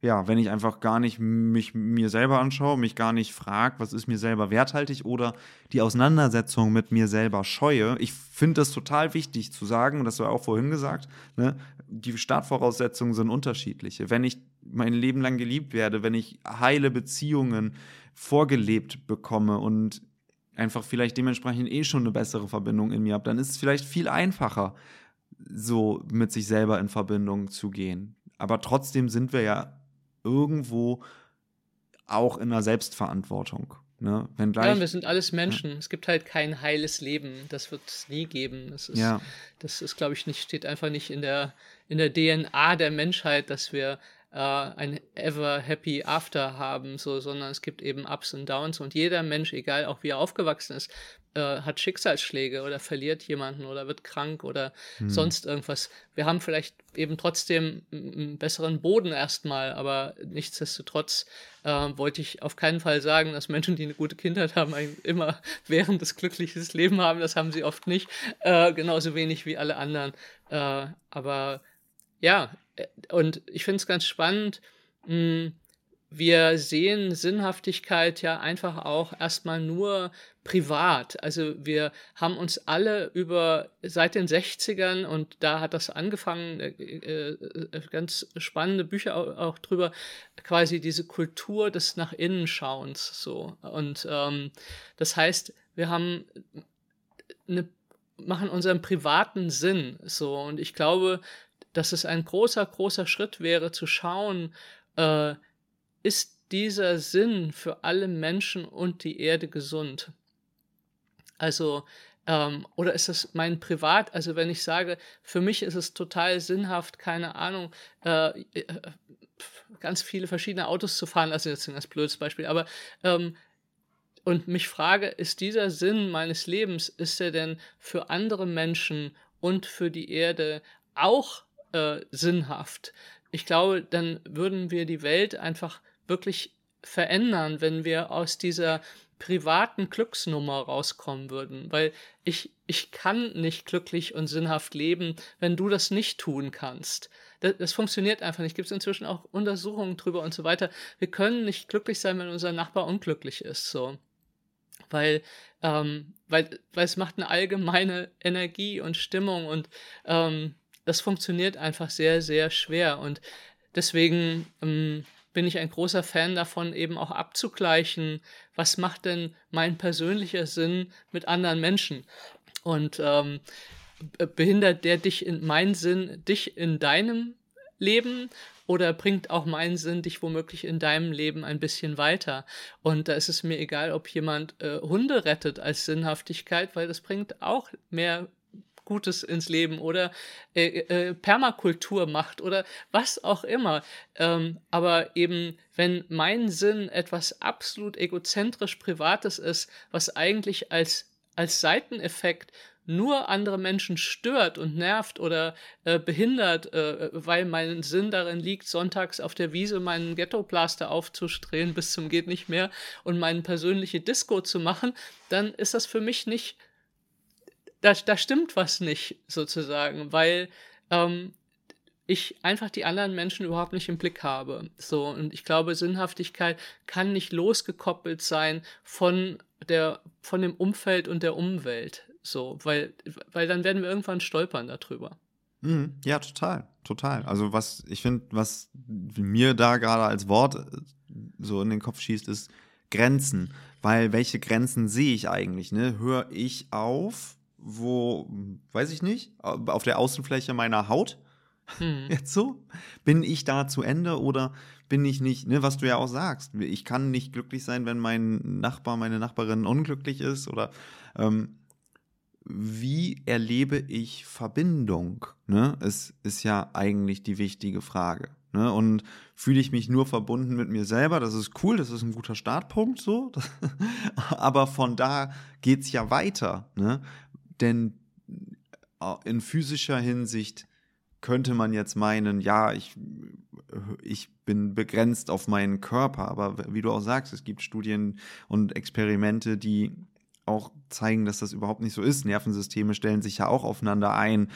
ja, wenn ich einfach gar nicht mich mir selber anschaue, mich gar nicht frage, was ist mir selber werthaltig oder die Auseinandersetzung mit mir selber scheue. Ich finde das total wichtig zu sagen, und das war auch vorhin gesagt, ne, die Startvoraussetzungen sind unterschiedliche. Wenn ich mein Leben lang geliebt werde, wenn ich heile Beziehungen vorgelebt bekomme und einfach vielleicht dementsprechend eh schon eine bessere Verbindung in mir habe, dann ist es vielleicht viel einfacher, so mit sich selber in Verbindung zu gehen. Aber trotzdem sind wir ja irgendwo auch in der Selbstverantwortung. Ne? Wenn gleich, ja, wir sind alles Menschen. Ja. Es gibt halt kein heiles Leben. Das wird es nie geben. Das ist, ja. das ist, glaube ich, nicht, steht einfach nicht in der, in der DNA der Menschheit, dass wir äh, ein ever happy after haben, so, sondern es gibt eben Ups und Downs und jeder Mensch, egal auch wie er aufgewachsen ist, äh, hat Schicksalsschläge oder verliert jemanden oder wird krank oder hm. sonst irgendwas. Wir haben vielleicht eben trotzdem einen besseren Boden erstmal, aber nichtsdestotrotz äh, wollte ich auf keinen Fall sagen, dass Menschen, die eine gute Kindheit haben, immer während des glückliches Leben haben. Das haben sie oft nicht, äh, genauso wenig wie alle anderen. Äh, aber ja, und ich finde es ganz spannend. Hm, wir sehen Sinnhaftigkeit ja einfach auch erstmal nur privat. Also wir haben uns alle über seit den 60ern und da hat das angefangen, äh, äh, ganz spannende Bücher auch, auch, drüber, quasi diese Kultur des nach innen Schauens so. Und ähm, das heißt, wir haben eine, machen unseren privaten Sinn so. Und ich glaube, dass es ein großer, großer Schritt wäre, zu schauen, äh, ist dieser Sinn für alle Menschen und die Erde gesund? Also, ähm, oder ist das mein Privat? Also, wenn ich sage, für mich ist es total sinnhaft, keine Ahnung, äh, äh, ganz viele verschiedene Autos zu fahren, also jetzt ein ganz blödes Beispiel, aber ähm, und mich frage, ist dieser Sinn meines Lebens, ist er denn für andere Menschen und für die Erde auch äh, sinnhaft. Ich glaube, dann würden wir die Welt einfach wirklich verändern, wenn wir aus dieser privaten Glücksnummer rauskommen würden, weil ich, ich kann nicht glücklich und sinnhaft leben, wenn du das nicht tun kannst. Das, das funktioniert einfach nicht. Gibt es inzwischen auch Untersuchungen drüber und so weiter. Wir können nicht glücklich sein, wenn unser Nachbar unglücklich ist, so. Weil, ähm, weil, weil es macht eine allgemeine Energie und Stimmung und ähm, das funktioniert einfach sehr, sehr schwer. Und deswegen ähm, bin ich ein großer Fan davon, eben auch abzugleichen, was macht denn mein persönlicher Sinn mit anderen Menschen. Und ähm, behindert der dich in meinen Sinn, dich in deinem Leben oder bringt auch mein Sinn dich womöglich in deinem Leben ein bisschen weiter? Und da ist es mir egal, ob jemand äh, Hunde rettet als Sinnhaftigkeit, weil das bringt auch mehr Gutes ins Leben oder äh, äh, Permakultur macht oder was auch immer. Ähm, aber eben, wenn mein Sinn etwas absolut egozentrisch Privates ist, was eigentlich als, als Seiteneffekt nur andere Menschen stört und nervt oder äh, behindert, äh, weil mein Sinn darin liegt, sonntags auf der Wiese meinen Ghetto-Plaster aufzustrehen bis zum geht nicht mehr und meine persönliche Disco zu machen, dann ist das für mich nicht, da, da stimmt was nicht sozusagen, weil ähm, ich einfach die anderen Menschen überhaupt nicht im Blick habe. So, und ich glaube, Sinnhaftigkeit kann nicht losgekoppelt sein von der, von dem Umfeld und der Umwelt. So, weil, weil dann werden wir irgendwann stolpern darüber. Mhm, ja, total, total. Also was ich finde, was mir da gerade als Wort äh, so in den Kopf schießt, ist Grenzen. Weil welche Grenzen sehe ich eigentlich? Ne? Höre ich auf, wo, weiß ich nicht, auf der Außenfläche meiner Haut? Hm. Jetzt so? Bin ich da zu Ende oder bin ich nicht, ne, was du ja auch sagst, ich kann nicht glücklich sein, wenn mein Nachbar, meine Nachbarin unglücklich ist oder ähm, wie erlebe ich Verbindung? Ne? Es ist ja eigentlich die wichtige Frage. Ne? Und fühle ich mich nur verbunden mit mir selber? Das ist cool, das ist ein guter Startpunkt so. Aber von da geht es ja weiter. Ne? Denn äh, in physischer Hinsicht könnte man jetzt meinen, ja, ich, ich bin begrenzt auf meinen Körper. Aber wie du auch sagst, es gibt Studien und Experimente, die auch zeigen, dass das überhaupt nicht so ist. Nervensysteme stellen sich ja auch aufeinander ein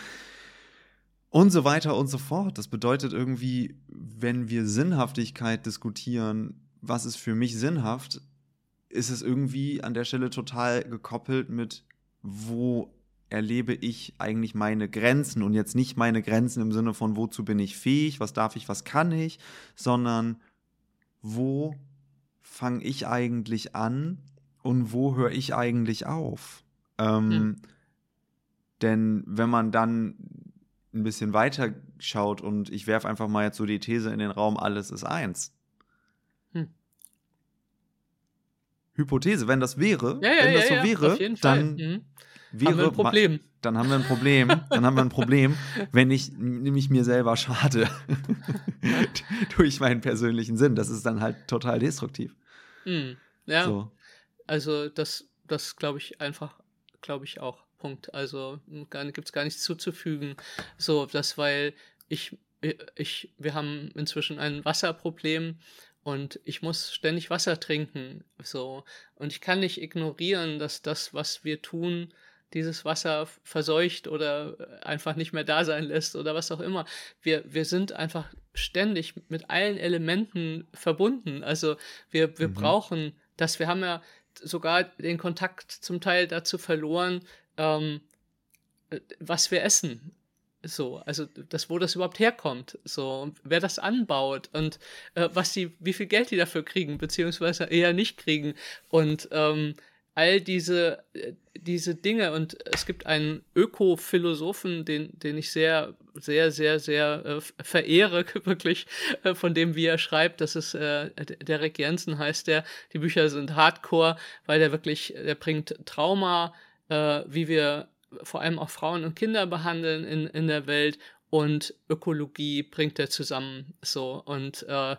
und so weiter und so fort. Das bedeutet irgendwie, wenn wir Sinnhaftigkeit diskutieren, was ist für mich sinnhaft, ist es irgendwie an der Stelle total gekoppelt mit, wo erlebe ich eigentlich meine Grenzen und jetzt nicht meine Grenzen im Sinne von, wozu bin ich fähig, was darf ich, was kann ich, sondern wo fange ich eigentlich an, und wo höre ich eigentlich auf? Ähm, hm. Denn wenn man dann ein bisschen weiter schaut und ich werfe einfach mal jetzt so die These in den Raum, alles ist eins. Hm. Hypothese, wenn das wäre, ja, ja, wenn das so wäre, dann mhm. wäre haben wir ein Problem. Dann haben wir ein Problem. dann haben wir ein Problem, wenn ich nämlich mir selber schade durch meinen persönlichen Sinn. Das ist dann halt total destruktiv. Mhm. Ja. So. Also das, das glaube ich einfach, glaube ich auch. Punkt. Also gibt es gar nichts zuzufügen. So, das, weil ich, ich, wir haben inzwischen ein Wasserproblem und ich muss ständig Wasser trinken. So. Und ich kann nicht ignorieren, dass das, was wir tun, dieses Wasser verseucht oder einfach nicht mehr da sein lässt oder was auch immer. Wir, wir sind einfach ständig mit allen Elementen verbunden. Also wir, wir mhm. brauchen das. Wir haben ja sogar den Kontakt zum Teil dazu verloren, ähm, was wir essen. So, also das, wo das überhaupt herkommt, so, wer das anbaut und äh, was die, wie viel Geld die dafür kriegen, beziehungsweise eher nicht kriegen. Und ähm, all diese, äh, diese Dinge und es gibt einen Ökophilosophen, den, den ich sehr, sehr, sehr, sehr äh, verehre, wirklich, äh, von dem, wie er schreibt, das ist äh, Derek Jensen heißt der, die Bücher sind Hardcore, weil der wirklich, der bringt Trauma, wie wir vor allem auch Frauen und Kinder behandeln in, in der Welt und Ökologie bringt er zusammen so und äh,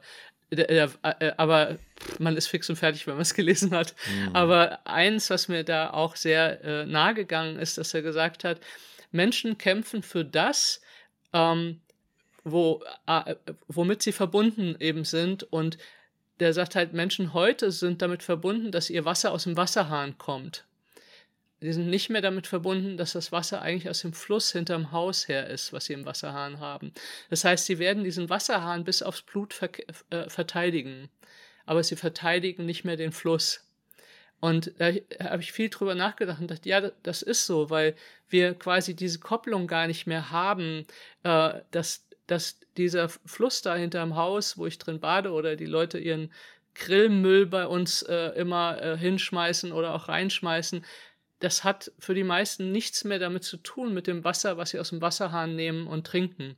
äh, aber man ist fix und fertig, wenn man es gelesen hat. Mhm. Aber eins, was mir da auch sehr äh, nahe gegangen ist, dass er gesagt hat, Menschen kämpfen für das, ähm, wo, äh, womit sie verbunden eben sind. Und der sagt halt, Menschen heute sind damit verbunden, dass ihr Wasser aus dem Wasserhahn kommt. Die sind nicht mehr damit verbunden, dass das Wasser eigentlich aus dem Fluss hinterm Haus her ist, was sie im Wasserhahn haben. Das heißt, sie werden diesen Wasserhahn bis aufs Blut ver äh, verteidigen, aber sie verteidigen nicht mehr den Fluss. Und da habe ich viel drüber nachgedacht und dachte, ja, das ist so, weil wir quasi diese Kopplung gar nicht mehr haben, äh, dass, dass dieser Fluss da hinterm Haus, wo ich drin bade oder die Leute ihren Grillmüll bei uns äh, immer äh, hinschmeißen oder auch reinschmeißen, das hat für die meisten nichts mehr damit zu tun mit dem Wasser, was sie aus dem Wasserhahn nehmen und trinken.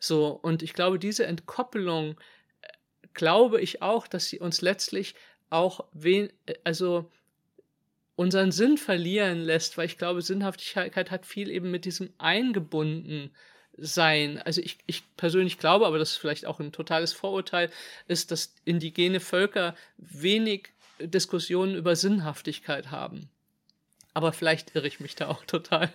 So, und ich glaube, diese Entkoppelung, äh, glaube ich auch, dass sie uns letztlich auch wen, äh, also unseren Sinn verlieren lässt, weil ich glaube, Sinnhaftigkeit hat viel eben mit diesem eingebunden sein. Also ich, ich persönlich glaube, aber das ist vielleicht auch ein totales Vorurteil, ist, dass indigene Völker wenig Diskussionen über Sinnhaftigkeit haben. Aber vielleicht irre ich mich da auch total.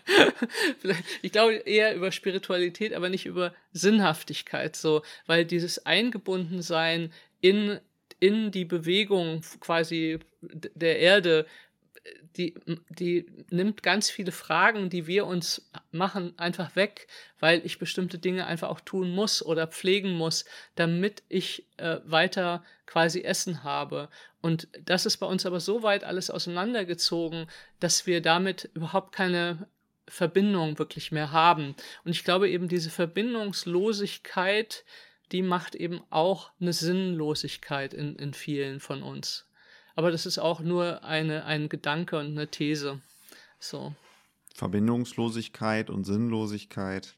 ich glaube eher über Spiritualität, aber nicht über Sinnhaftigkeit, so, weil dieses Eingebundensein in, in die Bewegung quasi der Erde die, die nimmt ganz viele Fragen, die wir uns machen, einfach weg, weil ich bestimmte Dinge einfach auch tun muss oder pflegen muss, damit ich äh, weiter quasi Essen habe. Und das ist bei uns aber so weit alles auseinandergezogen, dass wir damit überhaupt keine Verbindung wirklich mehr haben. Und ich glaube eben, diese Verbindungslosigkeit, die macht eben auch eine Sinnlosigkeit in, in vielen von uns aber das ist auch nur eine, ein Gedanke und eine These. So. Verbindungslosigkeit und Sinnlosigkeit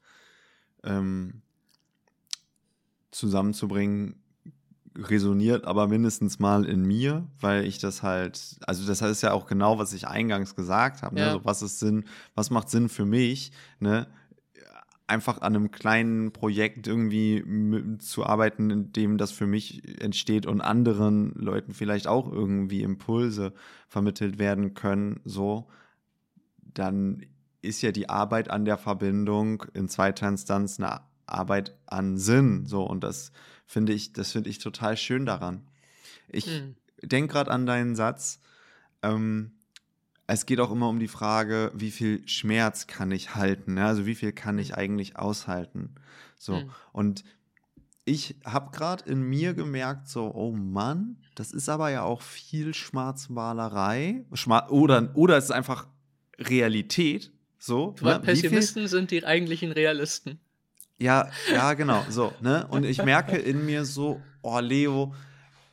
ähm, zusammenzubringen, resoniert aber mindestens mal in mir, weil ich das halt, also das ist ja auch genau, was ich eingangs gesagt habe. Ne? Ja. Also was ist Sinn, was macht Sinn für mich? Ne? Einfach an einem kleinen Projekt irgendwie zu arbeiten, in dem das für mich entsteht und anderen Leuten vielleicht auch irgendwie Impulse vermittelt werden können, so, dann ist ja die Arbeit an der Verbindung in zweiter Instanz eine Arbeit an Sinn, so, und das finde ich, das finde ich total schön daran. Ich hm. denke gerade an deinen Satz, ähm, es geht auch immer um die Frage, wie viel Schmerz kann ich halten? Ne? Also wie viel kann ich eigentlich aushalten? So. Mhm. Und ich habe gerade in mir gemerkt, so, oh Mann, das ist aber ja auch viel Schwarzmalerei. Schma oder, oder es ist einfach Realität. So, ne? Pessimisten sind die eigentlichen Realisten. Ja, ja, genau. So, ne? Und ich merke in mir so, oh Leo,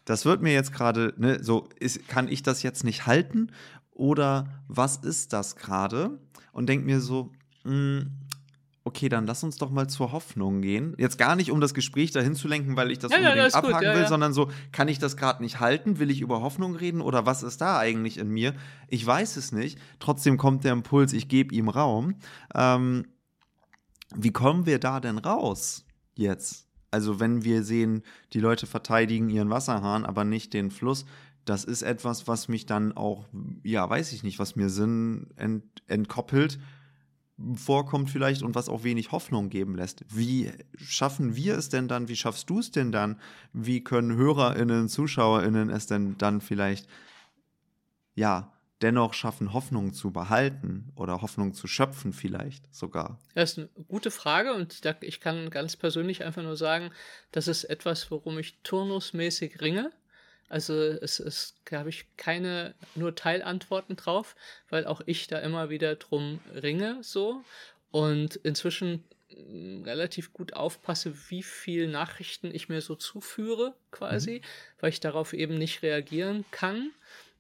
das wird mir jetzt gerade, ne, so, ist, kann ich das jetzt nicht halten? Oder was ist das gerade? Und denke mir so, mh, hm, okay, dann lass uns doch mal zur Hoffnung gehen. Jetzt gar nicht, um das Gespräch dahin zu lenken, weil ich das ja, unbedingt ja, abhaken ja, will, sondern so, kann ich das gerade nicht halten? Will ich über Hoffnung reden oder was ist da eigentlich in mir? Ich weiß es nicht. Trotzdem kommt der Impuls, ich gebe ihm Raum. Ähm, wie kommen wir da denn raus jetzt? Also wenn wir sehen, die Leute verteidigen ihren Wasserhahn, aber nicht den Fluss, das ist etwas, was mich dann auch, ja, weiß ich nicht, was mir Sinn ent, entkoppelt vorkommt vielleicht und was auch wenig Hoffnung geben lässt. Wie schaffen wir es denn dann? Wie schaffst du es denn dann? Wie können HörerInnen, ZuschauerInnen es denn dann vielleicht, ja, dennoch schaffen, Hoffnung zu behalten oder Hoffnung zu schöpfen vielleicht sogar? Das ist eine gute Frage und ich kann ganz persönlich einfach nur sagen, das ist etwas, worum ich turnusmäßig ringe. Also es ist, glaube ich, keine nur Teilantworten drauf, weil auch ich da immer wieder drum ringe so und inzwischen mm, relativ gut aufpasse, wie viel Nachrichten ich mir so zuführe, quasi, mhm. weil ich darauf eben nicht reagieren kann.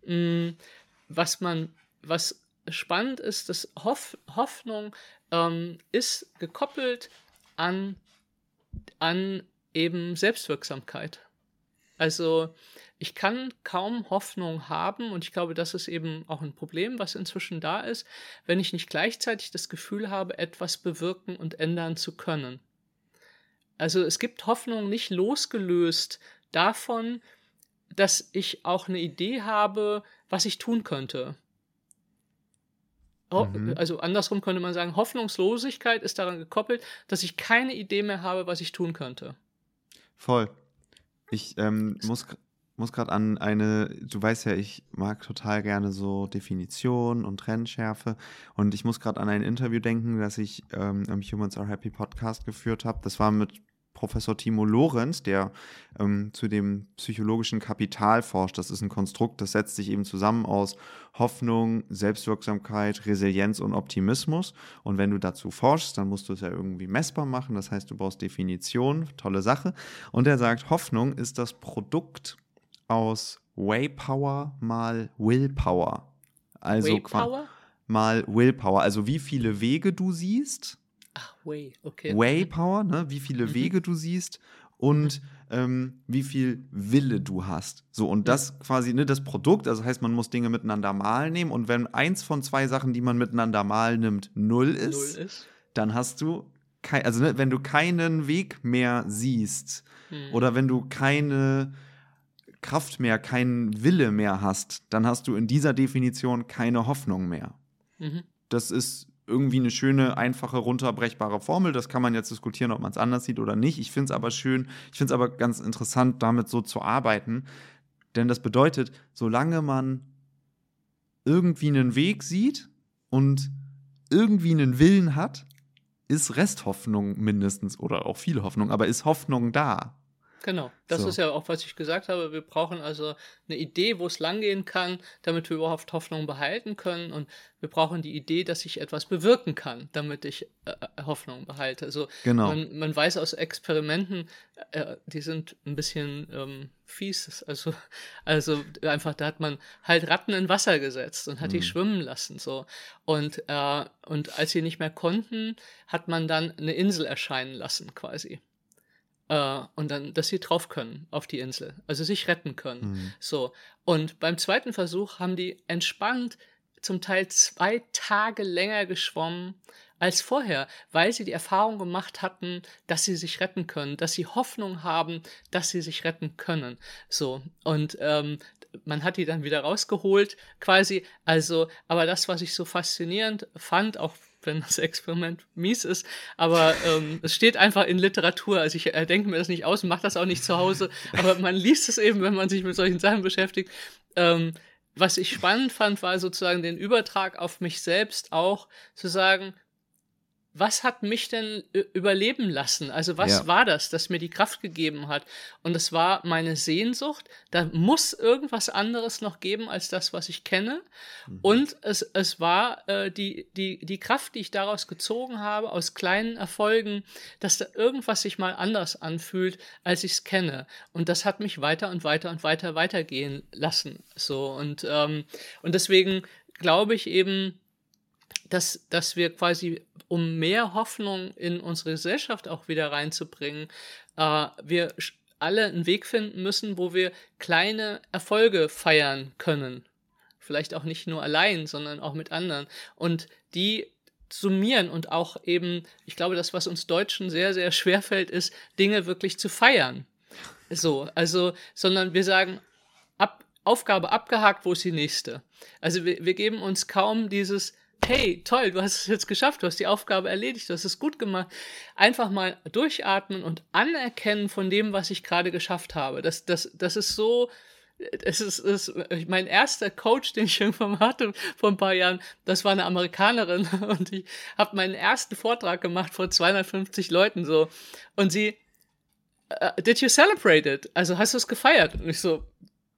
Mm, was man, was spannend ist, dass Hoff, Hoffnung ähm, ist gekoppelt an, an eben Selbstwirksamkeit. Also ich kann kaum Hoffnung haben und ich glaube, das ist eben auch ein Problem, was inzwischen da ist, wenn ich nicht gleichzeitig das Gefühl habe, etwas bewirken und ändern zu können. Also es gibt Hoffnung nicht losgelöst davon, dass ich auch eine Idee habe, was ich tun könnte. Mhm. Also andersrum könnte man sagen, Hoffnungslosigkeit ist daran gekoppelt, dass ich keine Idee mehr habe, was ich tun könnte. Voll. Ich ähm, muss muss gerade an eine, du weißt ja, ich mag total gerne so Definition und Trennschärfe und ich muss gerade an ein Interview denken, das ich ähm, im Humans Are Happy Podcast geführt habe. Das war mit Professor Timo Lorenz, der ähm, zu dem psychologischen Kapital forscht. Das ist ein Konstrukt, das setzt sich eben zusammen aus Hoffnung, Selbstwirksamkeit, Resilienz und Optimismus. Und wenn du dazu forschst, dann musst du es ja irgendwie messbar machen. Das heißt, du brauchst Definition, tolle Sache. Und er sagt, Hoffnung ist das Produkt aus Waypower mal Willpower. Also Waypower? mal Willpower. Also wie viele Wege du siehst. Ach, Way, okay. Waypower, ne? wie viele mhm. Wege du siehst und ähm, wie viel Wille du hast. So, und das quasi, ne, das Produkt, also heißt, man muss Dinge miteinander mal nehmen. Und wenn eins von zwei Sachen, die man miteinander mal nimmt, null ist, null ist. dann hast du kein, also ne, wenn du keinen Weg mehr siehst hm. oder wenn du keine Kraft mehr, keinen Wille mehr hast, dann hast du in dieser Definition keine Hoffnung mehr. Mhm. Das ist irgendwie eine schöne, einfache, runterbrechbare Formel. Das kann man jetzt diskutieren, ob man es anders sieht oder nicht. Ich finde es aber schön, ich finde es aber ganz interessant, damit so zu arbeiten. Denn das bedeutet, solange man irgendwie einen Weg sieht und irgendwie einen Willen hat, ist Resthoffnung mindestens oder auch viel Hoffnung, aber ist Hoffnung da. Genau, das so. ist ja auch, was ich gesagt habe. Wir brauchen also eine Idee, wo es langgehen kann, damit wir überhaupt Hoffnung behalten können. Und wir brauchen die Idee, dass ich etwas bewirken kann, damit ich äh, äh Hoffnung behalte. Also genau. man, man weiß aus Experimenten, äh, die sind ein bisschen ähm, fies. Also, also einfach, da hat man halt Ratten in Wasser gesetzt und hat mhm. die schwimmen lassen. So. Und, äh, und als sie nicht mehr konnten, hat man dann eine Insel erscheinen lassen, quasi. Äh, und dann, dass sie drauf können auf die Insel, also sich retten können. Mhm. So. Und beim zweiten Versuch haben die entspannt zum Teil zwei Tage länger geschwommen als vorher, weil sie die Erfahrung gemacht hatten, dass sie sich retten können, dass sie Hoffnung haben, dass sie sich retten können. So. Und ähm, man hat die dann wieder rausgeholt, quasi. Also, aber das, was ich so faszinierend fand, auch wenn das Experiment mies ist, aber ähm, es steht einfach in Literatur. Also ich äh, denke mir das nicht aus mache das auch nicht zu Hause, aber man liest es eben, wenn man sich mit solchen Sachen beschäftigt. Ähm, was ich spannend fand, war sozusagen den Übertrag auf mich selbst auch zu sagen, was hat mich denn überleben lassen? Also was ja. war das, das mir die Kraft gegeben hat? Und es war meine Sehnsucht. Da muss irgendwas anderes noch geben als das, was ich kenne. Mhm. Und es, es war äh, die, die, die Kraft, die ich daraus gezogen habe, aus kleinen Erfolgen, dass da irgendwas sich mal anders anfühlt, als ich es kenne. Und das hat mich weiter und weiter und weiter weitergehen lassen. So und, ähm, und deswegen glaube ich eben, dass, dass wir quasi, um mehr Hoffnung in unsere Gesellschaft auch wieder reinzubringen, äh, wir alle einen Weg finden müssen, wo wir kleine Erfolge feiern können. Vielleicht auch nicht nur allein, sondern auch mit anderen. Und die summieren und auch eben, ich glaube, das, was uns Deutschen sehr, sehr schwer fällt, ist, Dinge wirklich zu feiern. So, also, sondern wir sagen, ab, Aufgabe abgehakt, wo ist die nächste? Also wir, wir geben uns kaum dieses, hey, toll, du hast es jetzt geschafft, du hast die Aufgabe erledigt, du hast es gut gemacht. Einfach mal durchatmen und anerkennen von dem, was ich gerade geschafft habe. Das, das, das ist so, es ist, ist mein erster Coach, den ich irgendwann hatte vor ein paar Jahren, das war eine Amerikanerin und ich habe meinen ersten Vortrag gemacht vor 250 Leuten so und sie uh, Did you celebrate it? Also hast du es gefeiert? Und ich so,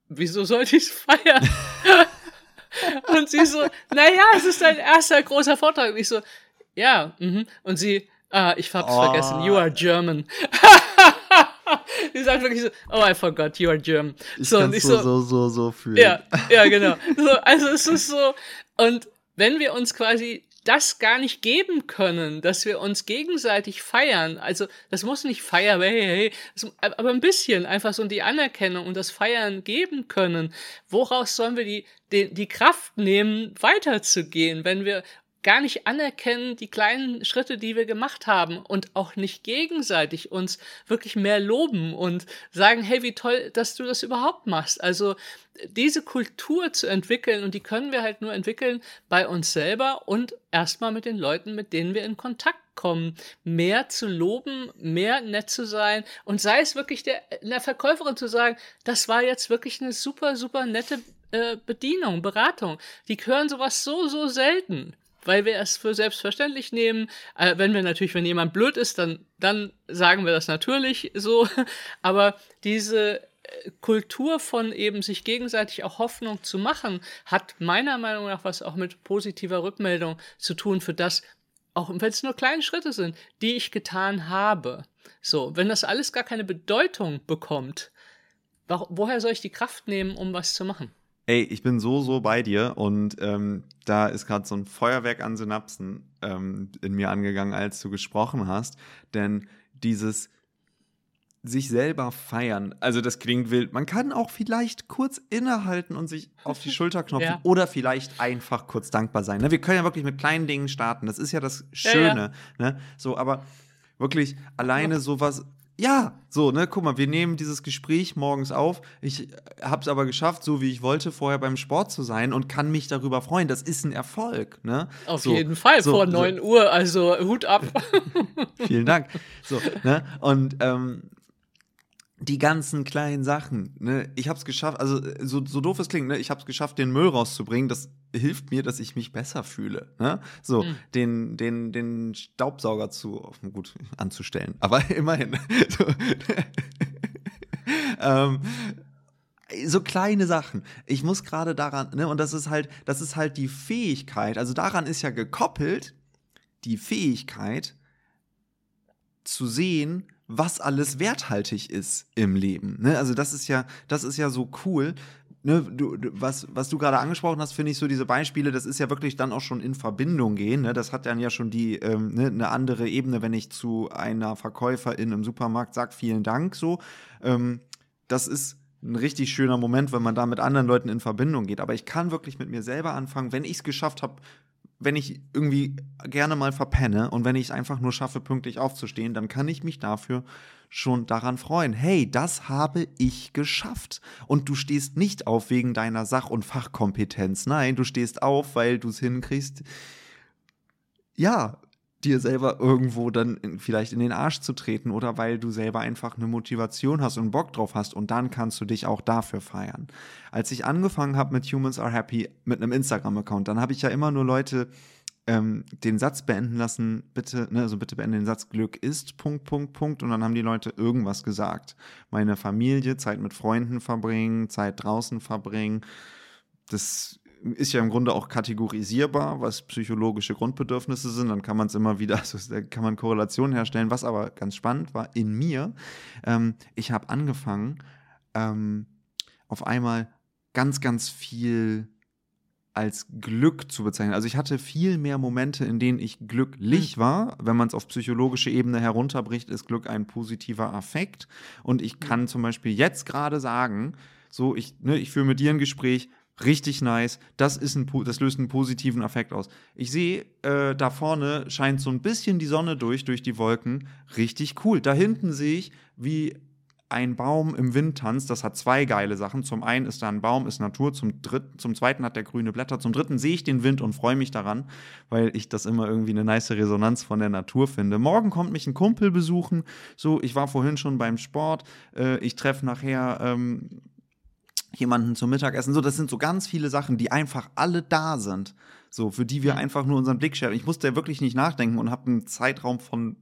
wieso sollte ich es feiern? Und sie so, naja, es ist dein erster großer Vortrag. Und ich so, ja, mhm. Und sie, ah, ich hab's oh. vergessen, you are German. sie sagt wirklich so, oh, I forgot, you are German. Ich so, und ich so, so, so, so fühlen. Ja, ja, genau. So, also es ist so, und wenn wir uns quasi das gar nicht geben können, dass wir uns gegenseitig feiern. Also das muss nicht Feier, hey, hey, das, aber ein bisschen einfach so die Anerkennung und das Feiern geben können. Woraus sollen wir die, die, die Kraft nehmen, weiterzugehen, wenn wir gar nicht anerkennen, die kleinen Schritte, die wir gemacht haben und auch nicht gegenseitig uns wirklich mehr loben und sagen, hey, wie toll, dass du das überhaupt machst. Also diese Kultur zu entwickeln und die können wir halt nur entwickeln bei uns selber und erstmal mit den Leuten, mit denen wir in Kontakt kommen, mehr zu loben, mehr nett zu sein und sei es wirklich der, der Verkäuferin zu sagen, das war jetzt wirklich eine super, super nette äh, Bedienung, Beratung. Die hören sowas so, so selten weil wir es für selbstverständlich nehmen. Äh, wenn wir natürlich, wenn jemand blöd ist, dann, dann sagen wir das natürlich so. Aber diese äh, Kultur von eben sich gegenseitig auch Hoffnung zu machen, hat meiner Meinung nach was auch mit positiver Rückmeldung zu tun für das, auch wenn es nur kleine Schritte sind, die ich getan habe. So, wenn das alles gar keine Bedeutung bekommt, woher soll ich die Kraft nehmen, um was zu machen? Ey, ich bin so, so bei dir und ähm, da ist gerade so ein Feuerwerk an Synapsen ähm, in mir angegangen, als du gesprochen hast. Denn dieses, sich selber feiern. Also das klingt wild. Man kann auch vielleicht kurz innehalten und sich auf die Schulter knopfen ja. oder vielleicht einfach kurz dankbar sein. Ne? Wir können ja wirklich mit kleinen Dingen starten. Das ist ja das Schöne. Ja, ja. Ne? So, aber wirklich alleine sowas ja, so, ne, guck mal, wir nehmen dieses Gespräch morgens auf. Ich habe es aber geschafft, so wie ich wollte, vorher beim Sport zu sein und kann mich darüber freuen. Das ist ein Erfolg, ne? Auf so, jeden Fall, so, vor 9 so. Uhr, also Hut ab. Vielen Dank. So, ne? Und ähm, die ganzen kleinen Sachen, ne? Ich habe es geschafft, also so, so doof es klingt, ne? Ich habe es geschafft, den Müll rauszubringen. Das hilft mir, dass ich mich besser fühle. Ne? So, mhm. den, den, den Staubsauger zu, gut, anzustellen. Aber immerhin. so, ähm, so kleine Sachen. Ich muss gerade daran, ne, und das ist halt, das ist halt die Fähigkeit, also daran ist ja gekoppelt, die Fähigkeit zu sehen, was alles werthaltig ist im Leben. Ne? Also das ist ja, das ist ja so cool. Ne, du, was, was du gerade angesprochen hast, finde ich so diese Beispiele, das ist ja wirklich dann auch schon in Verbindung gehen. Ne? Das hat dann ja schon die ähm, ne, eine andere Ebene, wenn ich zu einer Verkäuferin im Supermarkt sage, vielen Dank. So, ähm, das ist ein richtig schöner Moment, wenn man da mit anderen Leuten in Verbindung geht. Aber ich kann wirklich mit mir selber anfangen, wenn ich es geschafft habe, wenn ich irgendwie gerne mal verpenne und wenn ich es einfach nur schaffe, pünktlich aufzustehen, dann kann ich mich dafür schon daran freuen. Hey, das habe ich geschafft. Und du stehst nicht auf wegen deiner Sach- und Fachkompetenz. Nein, du stehst auf, weil du es hinkriegst. Ja, dir selber irgendwo dann in, vielleicht in den Arsch zu treten oder weil du selber einfach eine Motivation hast und Bock drauf hast und dann kannst du dich auch dafür feiern. Als ich angefangen habe mit Humans Are Happy mit einem Instagram-Account, dann habe ich ja immer nur Leute ähm, den Satz beenden lassen, bitte, ne, also bitte beende den Satz, Glück ist, Punkt, Punkt, Punkt. Und dann haben die Leute irgendwas gesagt. Meine Familie, Zeit mit Freunden verbringen, Zeit draußen verbringen. Das ist ja im Grunde auch kategorisierbar, was psychologische Grundbedürfnisse sind. Dann kann man es immer wieder, also da kann man Korrelationen herstellen. Was aber ganz spannend war in mir, ähm, ich habe angefangen, ähm, auf einmal ganz, ganz viel als Glück zu bezeichnen. Also ich hatte viel mehr Momente, in denen ich glücklich mhm. war. Wenn man es auf psychologische Ebene herunterbricht, ist Glück ein positiver Affekt. Und ich kann zum Beispiel jetzt gerade sagen, so ich, ne, ich führe mit dir ein Gespräch, richtig nice, das, ist ein, das löst einen positiven Affekt aus. Ich sehe, äh, da vorne scheint so ein bisschen die Sonne durch, durch die Wolken, richtig cool. Da hinten sehe ich, wie ein Baum im Wind tanzt, das hat zwei geile Sachen. Zum einen ist da ein Baum, ist Natur, zum, dritten, zum zweiten hat der grüne Blätter, zum dritten sehe ich den Wind und freue mich daran, weil ich das immer irgendwie eine nice Resonanz von der Natur finde. Morgen kommt mich ein Kumpel besuchen, so, ich war vorhin schon beim Sport, äh, ich treffe nachher ähm, jemanden zum Mittagessen, so, das sind so ganz viele Sachen, die einfach alle da sind, so, für die wir einfach nur unseren Blick schärfen. Ich musste ja wirklich nicht nachdenken und habe einen Zeitraum von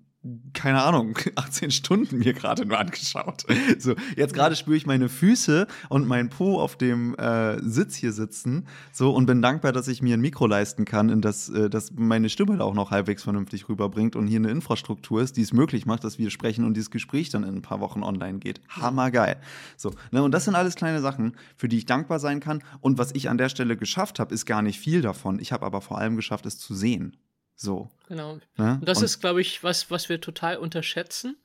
keine Ahnung, 18 Stunden mir gerade nur angeschaut. So, jetzt gerade spüre ich meine Füße und mein Po auf dem äh, Sitz hier sitzen. So, und bin dankbar, dass ich mir ein Mikro leisten kann, in das, äh, das meine Stimme da auch noch halbwegs vernünftig rüberbringt und hier eine Infrastruktur ist, die es möglich macht, dass wir sprechen und dieses Gespräch dann in ein paar Wochen online geht. Hammergeil. So, ne, und das sind alles kleine Sachen, für die ich dankbar sein kann. Und was ich an der Stelle geschafft habe, ist gar nicht viel davon. Ich habe aber vor allem geschafft, es zu sehen. So. Genau. Ne? Und das und ist, glaube ich, was, was wir total unterschätzen.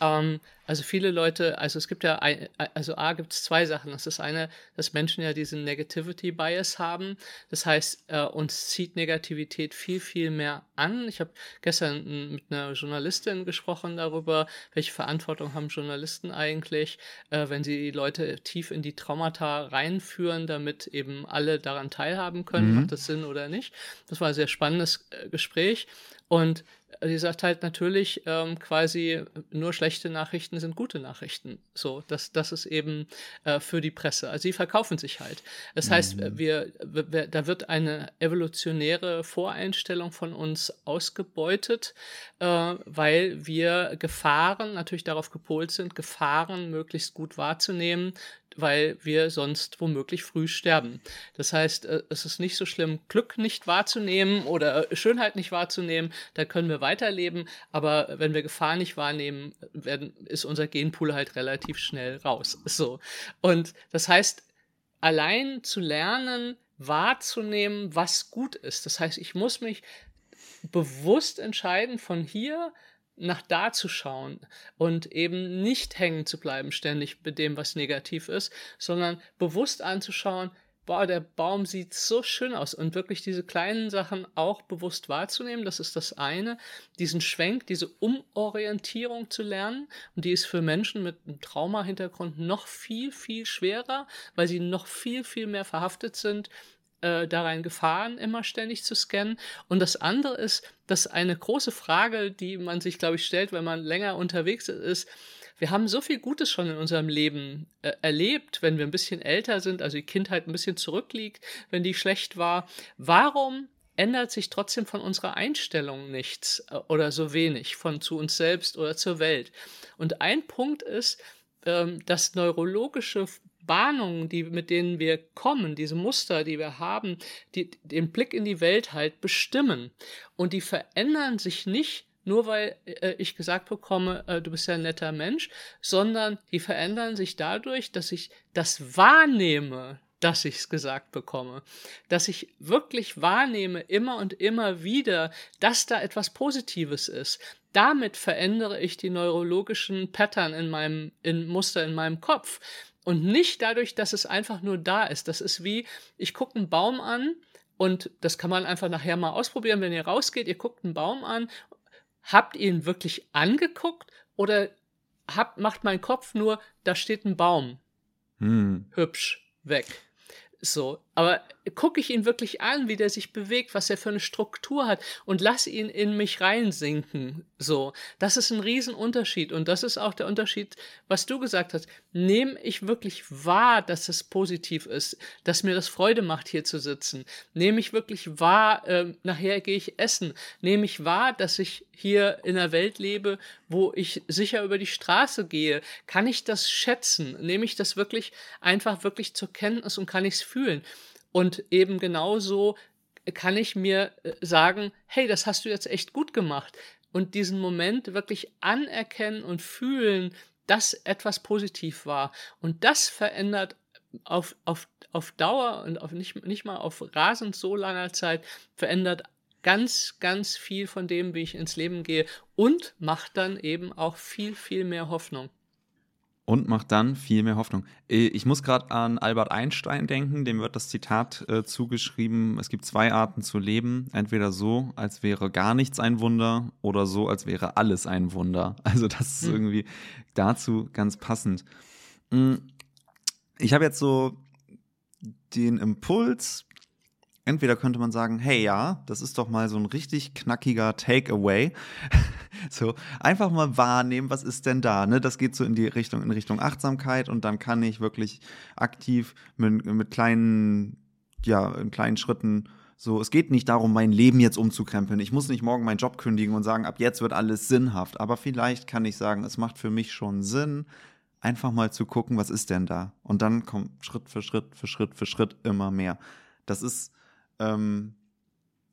Ähm, also viele Leute, also es gibt ja, ein, also A gibt es zwei Sachen. Das ist eine, dass Menschen ja diesen Negativity Bias haben. Das heißt, äh, uns zieht Negativität viel, viel mehr an. Ich habe gestern mit einer Journalistin gesprochen darüber, welche Verantwortung haben Journalisten eigentlich, äh, wenn sie die Leute tief in die Traumata reinführen, damit eben alle daran teilhaben können, mhm. macht das Sinn oder nicht. Das war ein sehr spannendes äh, Gespräch. Und die sagt halt natürlich ähm, quasi, nur schlechte Nachrichten sind gute Nachrichten. So, das, das ist eben äh, für die Presse. Also sie verkaufen sich halt. Das heißt, mhm. wir, wir, da wird eine evolutionäre Voreinstellung von uns ausgebeutet, äh, weil wir Gefahren natürlich darauf gepolt sind, Gefahren möglichst gut wahrzunehmen, weil wir sonst womöglich früh sterben. Das heißt, äh, es ist nicht so schlimm, Glück nicht wahrzunehmen oder Schönheit nicht wahrzunehmen, da können wir weiterleben, aber wenn wir Gefahr nicht wahrnehmen, werden, ist unser Genpool halt relativ schnell raus. So. Und das heißt, allein zu lernen, wahrzunehmen, was gut ist. Das heißt, ich muss mich bewusst entscheiden, von hier nach da zu schauen und eben nicht hängen zu bleiben ständig mit dem, was negativ ist, sondern bewusst anzuschauen, boah, der Baum sieht so schön aus. Und wirklich diese kleinen Sachen auch bewusst wahrzunehmen, das ist das eine, diesen Schwenk, diese Umorientierung zu lernen und die ist für Menschen mit einem Trauma-Hintergrund noch viel, viel schwerer, weil sie noch viel, viel mehr verhaftet sind äh, darein Gefahren immer ständig zu scannen. Und das andere ist, dass eine große Frage, die man sich, glaube ich, stellt, wenn man länger unterwegs ist, wir haben so viel Gutes schon in unserem Leben äh, erlebt, wenn wir ein bisschen älter sind, also die Kindheit ein bisschen zurückliegt, wenn die schlecht war. Warum ändert sich trotzdem von unserer Einstellung nichts äh, oder so wenig von zu uns selbst oder zur Welt? Und ein Punkt ist, ähm, dass neurologische Bahnungen, die, mit denen wir kommen, diese Muster, die wir haben, die den Blick in die Welt halt bestimmen. Und die verändern sich nicht nur weil äh, ich gesagt bekomme, äh, du bist ja ein netter Mensch, sondern die verändern sich dadurch, dass ich das wahrnehme, dass ich es gesagt bekomme, dass ich wirklich wahrnehme immer und immer wieder, dass da etwas Positives ist. Damit verändere ich die neurologischen Pattern in meinem in Muster in meinem Kopf und nicht dadurch, dass es einfach nur da ist. Das ist wie ich gucke einen Baum an und das kann man einfach nachher mal ausprobieren, wenn ihr rausgeht, ihr guckt einen Baum an habt ihr ihn wirklich angeguckt oder habt, macht mein Kopf nur, da steht ein Baum. Hm. Hübsch, weg. So, aber gucke ich ihn wirklich an, wie der sich bewegt, was er für eine Struktur hat und lass ihn in mich reinsinken. So, das ist ein Riesenunterschied und das ist auch der Unterschied, was du gesagt hast. Nehme ich wirklich wahr, dass es positiv ist, dass mir das Freude macht, hier zu sitzen? Nehme ich wirklich wahr, äh, nachher gehe ich essen? Nehme ich wahr, dass ich hier in einer Welt lebe, wo ich sicher über die Straße gehe? Kann ich das schätzen? Nehme ich das wirklich einfach wirklich zur Kenntnis und kann ich es fühlen? Und eben genauso kann ich mir äh, sagen, hey, das hast du jetzt echt gut gemacht. Und diesen Moment wirklich anerkennen und fühlen, dass etwas positiv war. Und das verändert auf, auf, auf Dauer und auf nicht, nicht mal auf rasend so langer Zeit, verändert ganz, ganz viel von dem, wie ich ins Leben gehe und macht dann eben auch viel, viel mehr Hoffnung. Und macht dann viel mehr Hoffnung. Äh, ich muss gerade an Albert Einstein denken, dem wird das Zitat äh, zugeschrieben, es gibt zwei Arten zu leben, entweder so, als wäre gar nichts ein Wunder oder so, als wäre alles ein Wunder. Also das ist hm. irgendwie dazu ganz passend. Hm, ich habe jetzt so den Impuls, entweder könnte man sagen, hey ja, das ist doch mal so ein richtig knackiger Takeaway. So, einfach mal wahrnehmen, was ist denn da? Ne? Das geht so in die Richtung, in Richtung Achtsamkeit und dann kann ich wirklich aktiv mit, mit kleinen, ja, in kleinen Schritten so, es geht nicht darum, mein Leben jetzt umzukrempeln. Ich muss nicht morgen meinen Job kündigen und sagen, ab jetzt wird alles sinnhaft. Aber vielleicht kann ich sagen, es macht für mich schon Sinn, einfach mal zu gucken, was ist denn da? Und dann kommt Schritt für Schritt für Schritt für Schritt immer mehr. Das ist, ähm,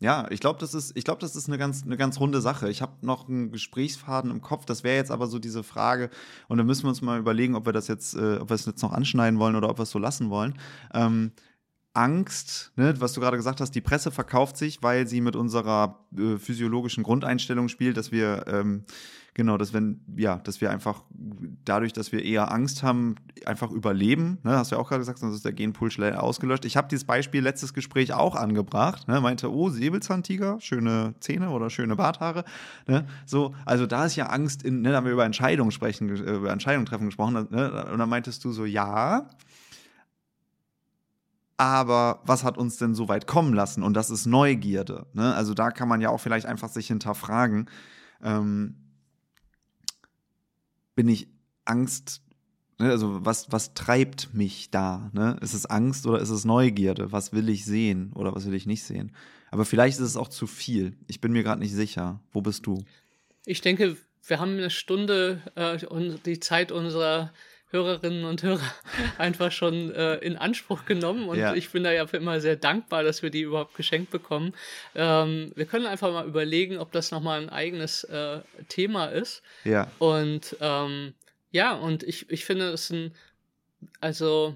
ja, ich glaube, das ist, ich glaube, das ist eine ganz, eine ganz runde Sache. Ich habe noch einen Gesprächsfaden im Kopf. Das wäre jetzt aber so diese Frage, und da müssen wir uns mal überlegen, ob wir das jetzt, äh, ob wir es jetzt noch anschneiden wollen oder ob wir es so lassen wollen. Ähm, Angst, ne, was du gerade gesagt hast, die Presse verkauft sich, weil sie mit unserer äh, physiologischen Grundeinstellung spielt, dass wir ähm, Genau, dass wenn, ja, dass wir einfach dadurch, dass wir eher Angst haben, einfach überleben. Ne, hast du ja auch gerade gesagt, sonst ist der Genpool schnell ausgelöscht. Ich habe dieses Beispiel letztes Gespräch auch angebracht. Ne, meinte, oh, Säbelzahntiger, schöne Zähne oder schöne Barthaare. Ne, so, also da ist ja Angst, in, ne, da haben wir über Entscheidungen sprechen, über Entscheidungen treffen gesprochen. Ne, und dann meintest du so, ja, aber was hat uns denn so weit kommen lassen? Und das ist Neugierde. Ne? Also da kann man ja auch vielleicht einfach sich hinterfragen. Ähm, bin ich Angst, ne? also was, was treibt mich da? Ne? Ist es Angst oder ist es Neugierde? Was will ich sehen oder was will ich nicht sehen? Aber vielleicht ist es auch zu viel. Ich bin mir gerade nicht sicher. Wo bist du? Ich denke, wir haben eine Stunde äh, die Zeit unserer Hörerinnen und Hörer einfach schon äh, in Anspruch genommen und ja. ich bin da ja immer sehr dankbar, dass wir die überhaupt geschenkt bekommen. Ähm, wir können einfach mal überlegen, ob das nochmal ein eigenes äh, Thema ist. Ja. Und ähm, ja, und ich, ich finde es ein, also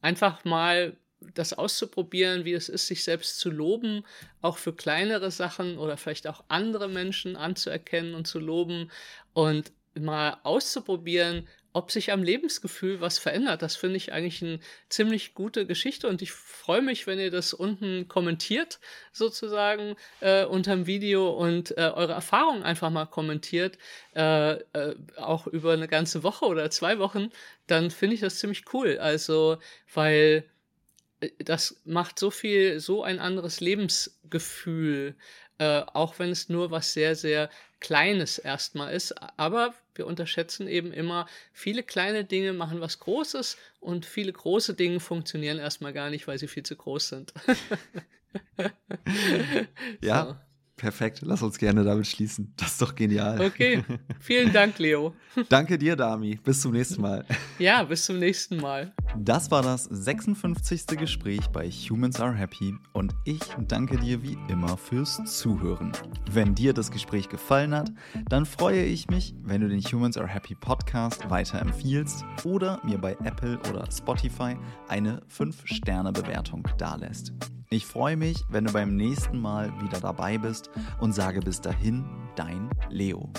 einfach mal das auszuprobieren, wie es ist, sich selbst zu loben, auch für kleinere Sachen oder vielleicht auch andere Menschen anzuerkennen und zu loben und mal auszuprobieren, ob sich am Lebensgefühl was verändert. Das finde ich eigentlich eine ziemlich gute Geschichte und ich freue mich, wenn ihr das unten kommentiert, sozusagen äh, unter dem Video und äh, eure Erfahrungen einfach mal kommentiert, äh, äh auch über eine ganze Woche oder zwei Wochen, dann finde ich das ziemlich cool. Also, weil äh, das macht so viel, so ein anderes Lebensgefühl, äh, auch wenn es nur was sehr, sehr Kleines erstmal ist. Aber wir unterschätzen eben immer, viele kleine Dinge machen was Großes und viele große Dinge funktionieren erstmal gar nicht, weil sie viel zu groß sind. ja. So. Perfekt, lass uns gerne damit schließen. Das ist doch genial. Okay, vielen Dank, Leo. Danke dir, Dami. Bis zum nächsten Mal. Ja, bis zum nächsten Mal. Das war das 56. Gespräch bei Humans Are Happy und ich danke dir wie immer fürs Zuhören. Wenn dir das Gespräch gefallen hat, dann freue ich mich, wenn du den Humans Are Happy Podcast weiterempfiehlst oder mir bei Apple oder Spotify eine 5-Sterne-Bewertung dalässt. Ich freue mich, wenn du beim nächsten Mal wieder dabei bist und sage bis dahin, dein Leo.